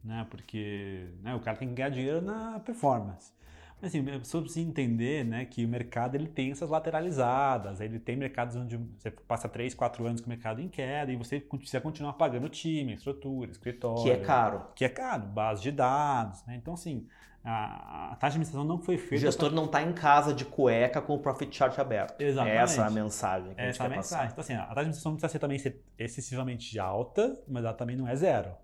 Né? Porque né, o cara tem que ganhar dinheiro na performance. Mas assim, a pessoa precisa entender né, que o mercado ele tem essas lateralizadas, ele tem mercados onde você passa 3, 4 anos com o mercado em queda e você precisa continuar pagando time, estrutura, escritório. Que é caro. Que é caro, base de dados. Né? Então, assim, a, a, taxa de administração não foi feita. O gestor pra... não está em casa de cueca com o profit chart aberto. Exatamente. Essa é a mensagem que Essa a gente é a mensagem. Passar. Então, assim, a taxa de administração precisa ser também ser excessivamente alta, mas ela também não é zero.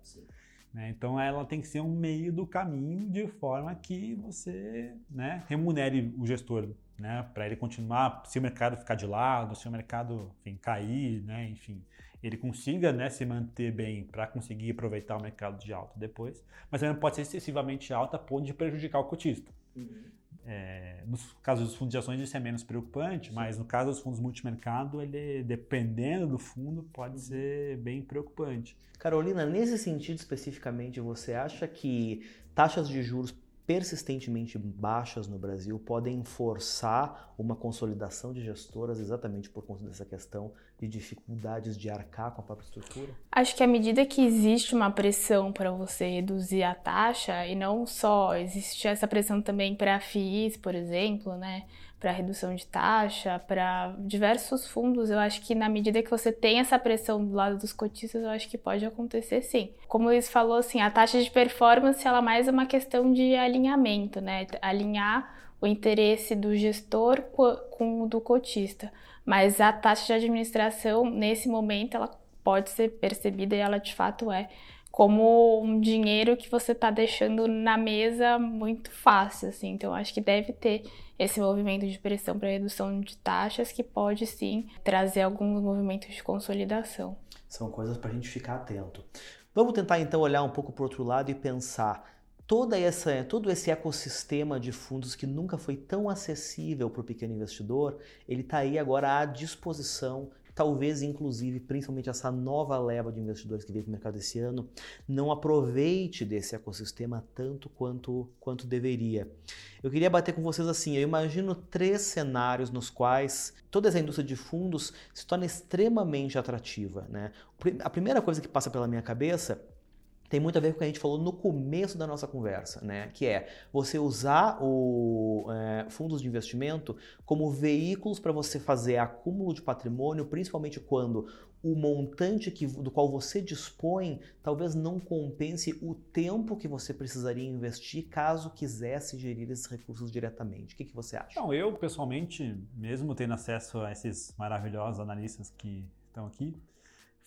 Né? Então ela tem que ser um meio do caminho de forma que você né, remunere o gestor, né, para ele continuar, se o mercado ficar de lado, se o mercado enfim, cair, né, enfim, ele consiga né, se manter bem para conseguir aproveitar o mercado de alta depois, mas ele não pode ser excessivamente alta a ponto de prejudicar o cotista. Uhum. É, nos casos dos fundos de ações isso é menos preocupante, Sim. mas no caso dos fundos multimercado, ele, dependendo do fundo, pode uhum. ser bem preocupante. Carolina, nesse sentido especificamente, você acha que taxas de juros persistentemente baixas no Brasil podem forçar uma consolidação de gestoras exatamente por conta dessa questão de dificuldades de arcar com a própria estrutura? Acho que à medida que existe uma pressão para você reduzir a taxa, e não só, existe essa pressão também para FIIs, por exemplo, né? Para redução de taxa, para diversos fundos. Eu acho que na medida que você tem essa pressão do lado dos cotistas, eu acho que pode acontecer sim. Como o Luiz falou, assim, a taxa de performance ela é mais uma questão de alinhamento, né? Alinhar o interesse do gestor com o do cotista. Mas a taxa de administração, nesse momento, ela pode ser percebida e ela de fato é como um dinheiro que você está deixando na mesa muito fácil, assim. Então, acho que deve ter esse movimento de pressão para redução de taxas que pode sim trazer alguns movimentos de consolidação. São coisas para a gente ficar atento. Vamos tentar então olhar um pouco para o outro lado e pensar toda essa, todo esse ecossistema de fundos que nunca foi tão acessível para o pequeno investidor, ele está aí agora à disposição talvez inclusive, principalmente essa nova leva de investidores que veio para o mercado esse ano, não aproveite desse ecossistema tanto quanto, quanto deveria. Eu queria bater com vocês assim, eu imagino três cenários nos quais toda essa indústria de fundos se torna extremamente atrativa. Né? A primeira coisa que passa pela minha cabeça tem muito a ver com o que a gente falou no começo da nossa conversa, né? Que é você usar o é, fundos de investimento como veículos para você fazer acúmulo de patrimônio, principalmente quando o montante que, do qual você dispõe talvez não compense o tempo que você precisaria investir caso quisesse gerir esses recursos diretamente. O que, que você acha? Não, eu pessoalmente, mesmo tendo acesso a esses maravilhosos analistas que estão aqui,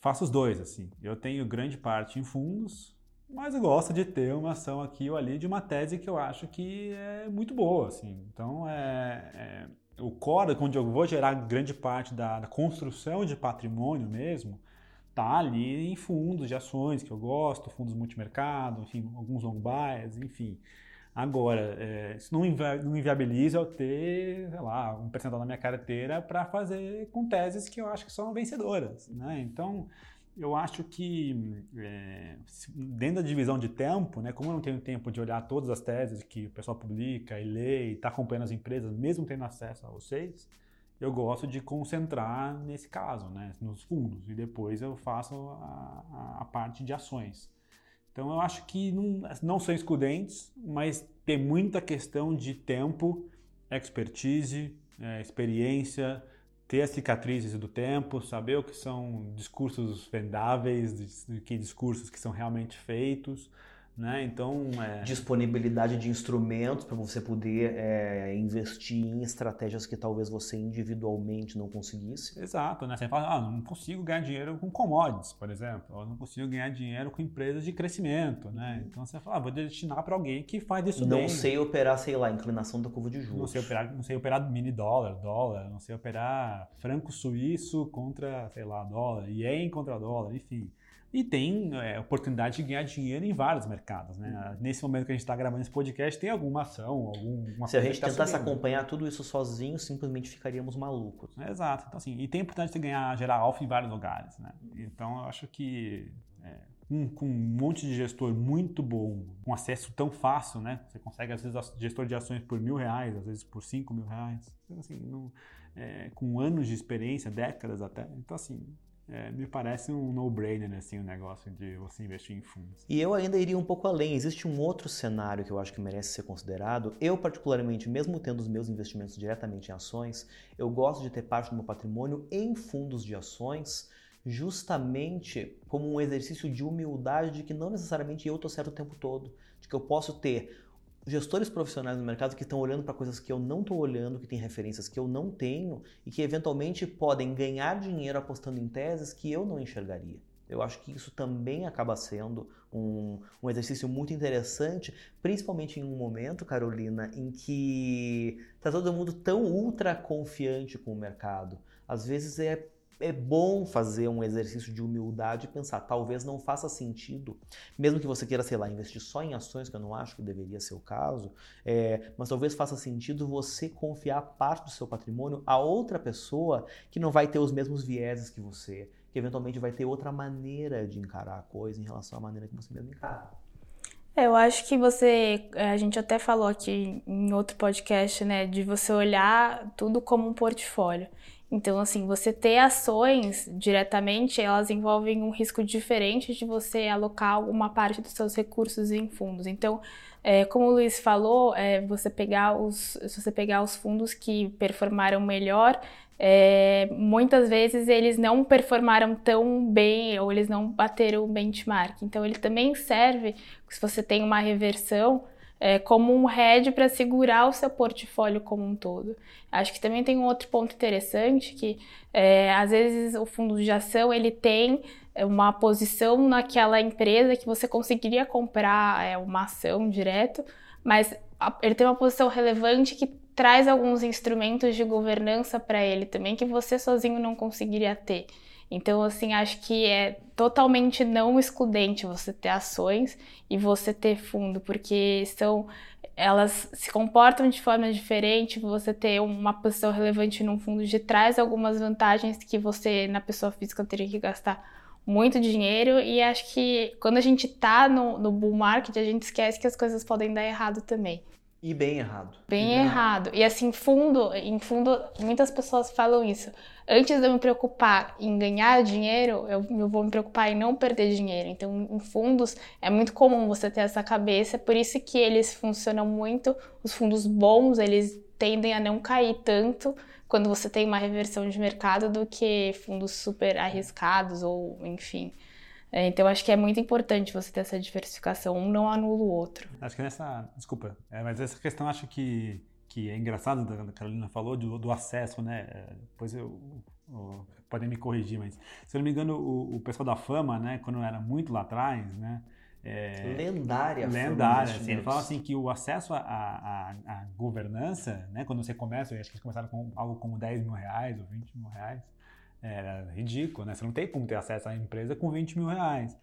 faço os dois, assim. Eu tenho grande parte em fundos, mas eu gosto de ter uma ação aqui ou ali de uma tese que eu acho que é muito boa, assim. Então, é, é o core, onde eu vou gerar grande parte da, da construção de patrimônio mesmo, tá ali em fundos de ações que eu gosto, fundos multimercado, enfim, alguns long bias, enfim. Agora, é, isso não, invi não inviabiliza eu ter, sei lá, um percentual na minha carteira para fazer com teses que eu acho que são vencedoras, né? Então, eu acho que é, dentro da divisão de tempo, né, como eu não tenho tempo de olhar todas as teses que o pessoal publica e lê e está acompanhando as empresas, mesmo tendo acesso a vocês, eu gosto de concentrar nesse caso, né, nos fundos, e depois eu faço a, a parte de ações. Então eu acho que não, não são excludentes, mas tem muita questão de tempo, expertise, é, experiência, ter as cicatrizes do tempo, saber o que são discursos vendáveis, que discursos que são realmente feitos. Né? Então, é... disponibilidade de instrumentos para você poder é, investir em estratégias que talvez você individualmente não conseguisse. Exato, né? Você fala, ah, não consigo ganhar dinheiro com commodities, por exemplo, ou não consigo ganhar dinheiro com empresas de crescimento, né? Então você fala, ah, vou destinar para alguém que faz isso não bem. Não sei operar, sei lá, inclinação da curva de juros. Não sei operar, não sei operar mini dólar, dólar, não sei operar franco suíço contra, sei lá, dólar, ien contra dólar, enfim e tem é, oportunidade de ganhar dinheiro em vários mercados. Né? Uhum. Nesse momento que a gente está gravando esse podcast, tem alguma ação, alguma Se a gente tá tentasse subindo. acompanhar tudo isso sozinho, simplesmente ficaríamos malucos. exato. Então, assim, e tem a oportunidade de ganhar, gerar alfa em vários lugares. Né? Então, eu acho que é, um, com um monte de gestor muito bom, com acesso tão fácil, né? Você consegue, às vezes, gestor de ações por mil reais, às vezes por cinco mil reais. Então, assim, não, é, com anos de experiência, décadas até. Então, assim, é, me parece um no-brainer assim, o negócio de você investir em fundos. E eu ainda iria um pouco além. Existe um outro cenário que eu acho que merece ser considerado. Eu, particularmente, mesmo tendo os meus investimentos diretamente em ações, eu gosto de ter parte do meu patrimônio em fundos de ações, justamente como um exercício de humildade de que não necessariamente eu estou certo o tempo todo, de que eu posso ter gestores profissionais no mercado que estão olhando para coisas que eu não estou olhando, que têm referências que eu não tenho e que eventualmente podem ganhar dinheiro apostando em teses que eu não enxergaria. Eu acho que isso também acaba sendo um, um exercício muito interessante, principalmente em um momento, Carolina, em que está todo mundo tão ultra confiante com o mercado. Às vezes é é bom fazer um exercício de humildade e pensar, talvez não faça sentido, mesmo que você queira, sei lá, investir só em ações, que eu não acho que deveria ser o caso, é, mas talvez faça sentido você confiar parte do seu patrimônio a outra pessoa que não vai ter os mesmos vieses que você, que eventualmente vai ter outra maneira de encarar a coisa em relação à maneira que você mesmo encara. É, eu acho que você, é, a gente até falou aqui em outro podcast, né, de você olhar tudo como um portfólio. Então, assim, você ter ações diretamente, elas envolvem um risco diferente de você alocar alguma parte dos seus recursos em fundos. Então, é, como o Luiz falou, é, você pegar os, se você pegar os fundos que performaram melhor, é, muitas vezes eles não performaram tão bem ou eles não bateram o benchmark. Então, ele também serve, se você tem uma reversão, é, como um hedge para segurar o seu portfólio como um todo. Acho que também tem um outro ponto interessante que é, às vezes o fundo de ação ele tem uma posição naquela empresa que você conseguiria comprar é, uma ação direto, mas ele tem uma posição relevante que traz alguns instrumentos de governança para ele também que você sozinho não conseguiria ter. Então, assim, acho que é totalmente não excludente você ter ações e você ter fundo, porque são elas se comportam de forma diferente, você ter uma posição relevante num fundo de traz algumas vantagens que você na pessoa física teria que gastar muito dinheiro e acho que quando a gente tá no, no bull market, a gente esquece que as coisas podem dar errado também. E bem errado. Bem, bem errado. errado. E assim, fundo, em fundo, muitas pessoas falam isso. Antes de eu me preocupar em ganhar dinheiro, eu, eu vou me preocupar em não perder dinheiro. Então, em fundos, é muito comum você ter essa cabeça, por isso que eles funcionam muito. Os fundos bons, eles tendem a não cair tanto quando você tem uma reversão de mercado do que fundos super arriscados ou, enfim. É, então, acho que é muito importante você ter essa diversificação. Um não anula o outro. Acho que nessa. Desculpa, é, mas essa questão acho que, que é engraçado, a Carolina falou, do, do acesso, né? É, depois eu, eu, podem me corrigir, mas se eu não me engano, o, o pessoal da fama, né, quando era muito lá atrás, né? É, lendária. Lendária. Assim, ele fala assim que o acesso à, governança, né, quando você começa, acho que eles começaram com algo como 10 mil reais ou 20 mil reais, era ridículo, né? Você não tem como ter acesso à empresa com 20 mil reais.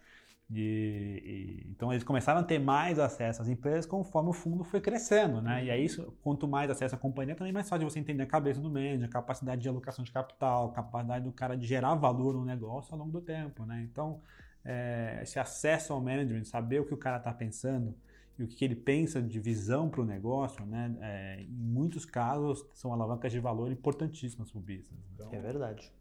E, e, então eles começaram a ter mais acesso às empresas conforme o fundo foi crescendo, né? E aí isso, quanto mais acesso à companhia, também mais fácil você entender a cabeça do manager, a capacidade de alocação de capital, a capacidade do cara de gerar valor no negócio ao longo do tempo, né? Então é, esse acesso ao management, saber o que o cara está pensando e o que ele pensa de visão para o negócio, né, é, em muitos casos são alavancas de valor importantíssimas para o business. Então... É verdade.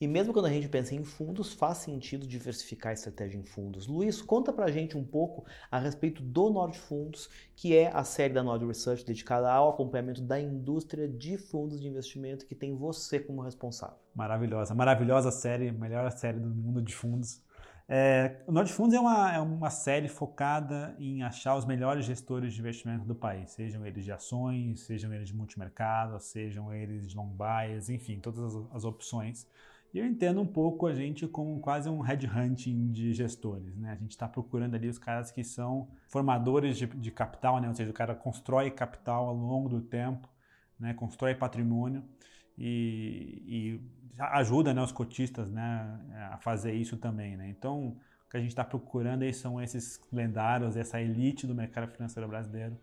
E mesmo quando a gente pensa em fundos, faz sentido diversificar a estratégia em fundos. Luiz, conta pra gente um pouco a respeito do Nord Fundos, que é a série da Nord Research dedicada ao acompanhamento da indústria de fundos de investimento que tem você como responsável. Maravilhosa, maravilhosa série, melhor série do mundo de fundos. É, o Nord Fundos é uma, é uma série focada em achar os melhores gestores de investimento do país, sejam eles de ações, sejam eles de multimercado, sejam eles de long bias, enfim, todas as, as opções. E eu entendo um pouco a gente como quase um headhunting de gestores. Né? A gente está procurando ali os caras que são formadores de, de, capital, né? ou seja, o cara constrói capital ao longo do tempo, né? constrói patrimônio e, e ajuda né, os cotistas né, a fazer isso também. Né? Então, o que a gente está procurando aí são esses lendários, essa elite do mercado financeiro brasileiro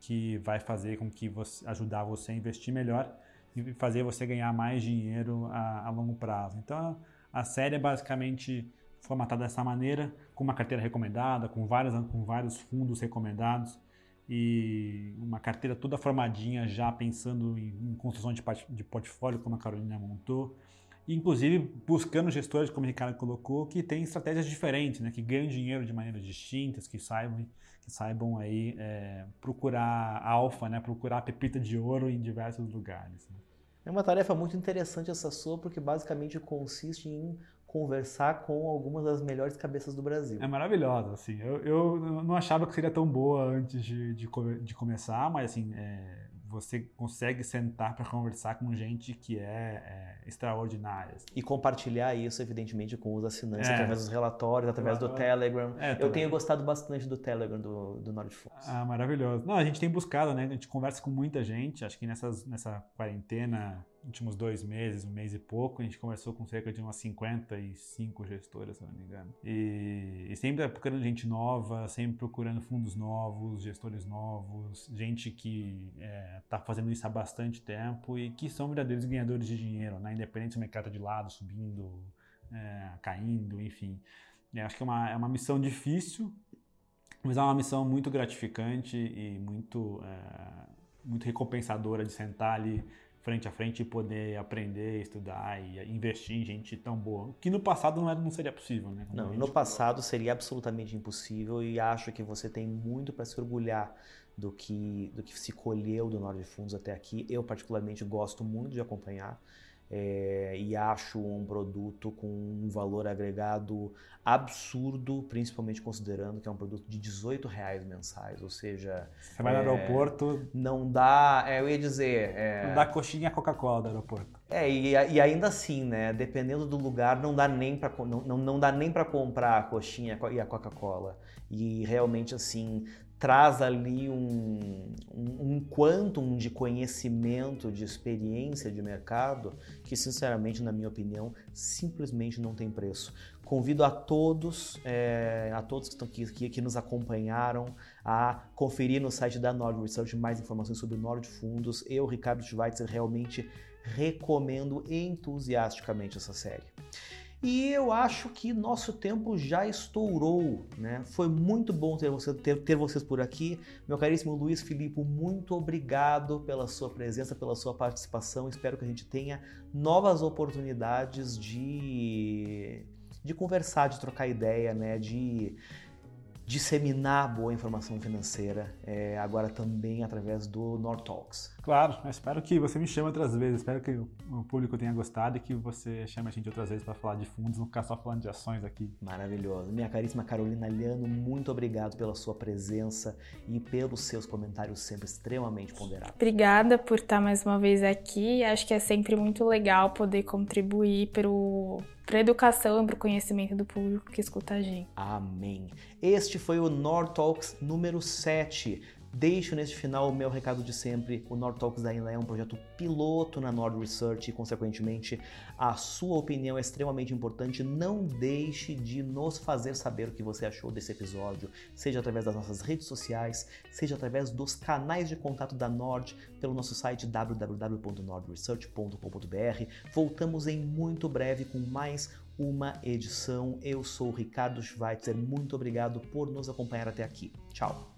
que vai fazer com que você ajudar você a investir melhor e fazer você ganhar mais dinheiro a, a longo prazo. Então, a série é basicamente formatada dessa maneira, com uma carteira recomendada, com, várias, com vários fundos recomendados e uma carteira toda formadinha já pensando em, em construção de, de portfólio, como a Carolina montou, inclusive buscando gestores, como o Ricardo colocou, que têm estratégias diferentes, né, que ganham dinheiro de maneiras distintas, que saibam, que saibam aí é, procurar alfa, né, procurar pepita de ouro em diversos lugares. Né. É uma tarefa muito interessante essa sua, porque basicamente consiste em conversar com algumas das melhores cabeças do Brasil. É maravilhosa, assim. Eu, eu não achava que seria tão boa antes de, de, de começar, mas assim, é, você consegue sentar para conversar com gente que é, é extraordinária. Assim. E compartilhar isso, evidentemente, com os assinantes, é. através dos relatórios, através do Telegram. É, eu tenho gostado bastante do Telegram do, do. Ah, maravilhoso. Não, a gente tem buscado, né? A gente conversa com muita gente. Acho que nessas, nessa quarentena últimos dois meses, um mês e pouco, a gente conversou com cerca de umas 55 gestoras, se não me engano. E, e sempre procurando gente nova, sempre procurando fundos novos, gestores novos, gente que está é, fazendo isso há bastante tempo e que são verdadeiros ganhadores de dinheiro, né? independente se o mercado de lado, subindo, é, caindo, enfim. Eu acho que é uma, é uma missão difícil, mas é uma missão muito gratificante e muito, é, muito recompensadora de sentar ali frente a frente e poder aprender, estudar e investir em gente tão boa. Que no passado não, era, não seria possível, né? não, no passado seria absolutamente impossível e acho que você tem muito para se orgulhar do que, do que se colheu do Nord Fundos até aqui. Eu, particularmente, gosto muito de acompanhar é, e acho um produto com um valor agregado absurdo, principalmente considerando que é um produto de 18 reais mensais, ou seja... Você vai é, no aeroporto... Não dá, é, eu ia dizer... É, não dá coxinha Coca-Cola do aeroporto. É, e, e, ainda assim, né, dependendo do lugar, não dá nem para não, não, não dá nem comprar a coxinha e a Coca-Cola. E realmente, assim, traz ali um, um, um quantum de conhecimento, de experiência de mercado que, sinceramente, na minha opinião, simplesmente não tem preço. Convido a todos, é, a todos que, estão, que, que, nos acompanharam a conferir no site da Nord Research mais informações sobre o Nord Fundos. Eu, Ricardo Schweitzer, realmente recomendo entusiasticamente essa série. E eu acho que nosso tempo já estourou, né? Foi muito bom ter, você, ter, ter vocês por aqui. Meu caríssimo Luiz Filipe, muito obrigado pela sua presença, pela sua participação. Espero que a gente tenha novas oportunidades de, de conversar, de trocar ideia, né? De disseminar boa informação financeira, é, agora também através do Nord Talks. Claro, espero que você me chame outras vezes, espero que o público tenha gostado e que você chame a gente outras vezes para falar de fundos, não ficar só falando de ações aqui. Maravilhoso. Minha caríssima Carolina Liano, muito obrigado pela sua presença e pelos seus comentários sempre extremamente ponderados. Obrigada por estar mais uma vez aqui. Acho que é sempre muito legal poder contribuir para o para educação e para o conhecimento do público que escuta a gente. Amém. Este foi o Nord Talks número 7. Deixo neste final o meu recado de sempre. O Nord Talks ainda é um projeto piloto na Nord Research e, consequentemente, a sua opinião é extremamente importante. Não deixe de nos fazer saber o que você achou desse episódio, seja através das nossas redes sociais, seja através dos canais de contato da Nord, pelo nosso site www.nordresearch.com.br. Voltamos em muito breve com mais uma edição. Eu sou o Ricardo Schweitzer. Muito obrigado por nos acompanhar até aqui. Tchau.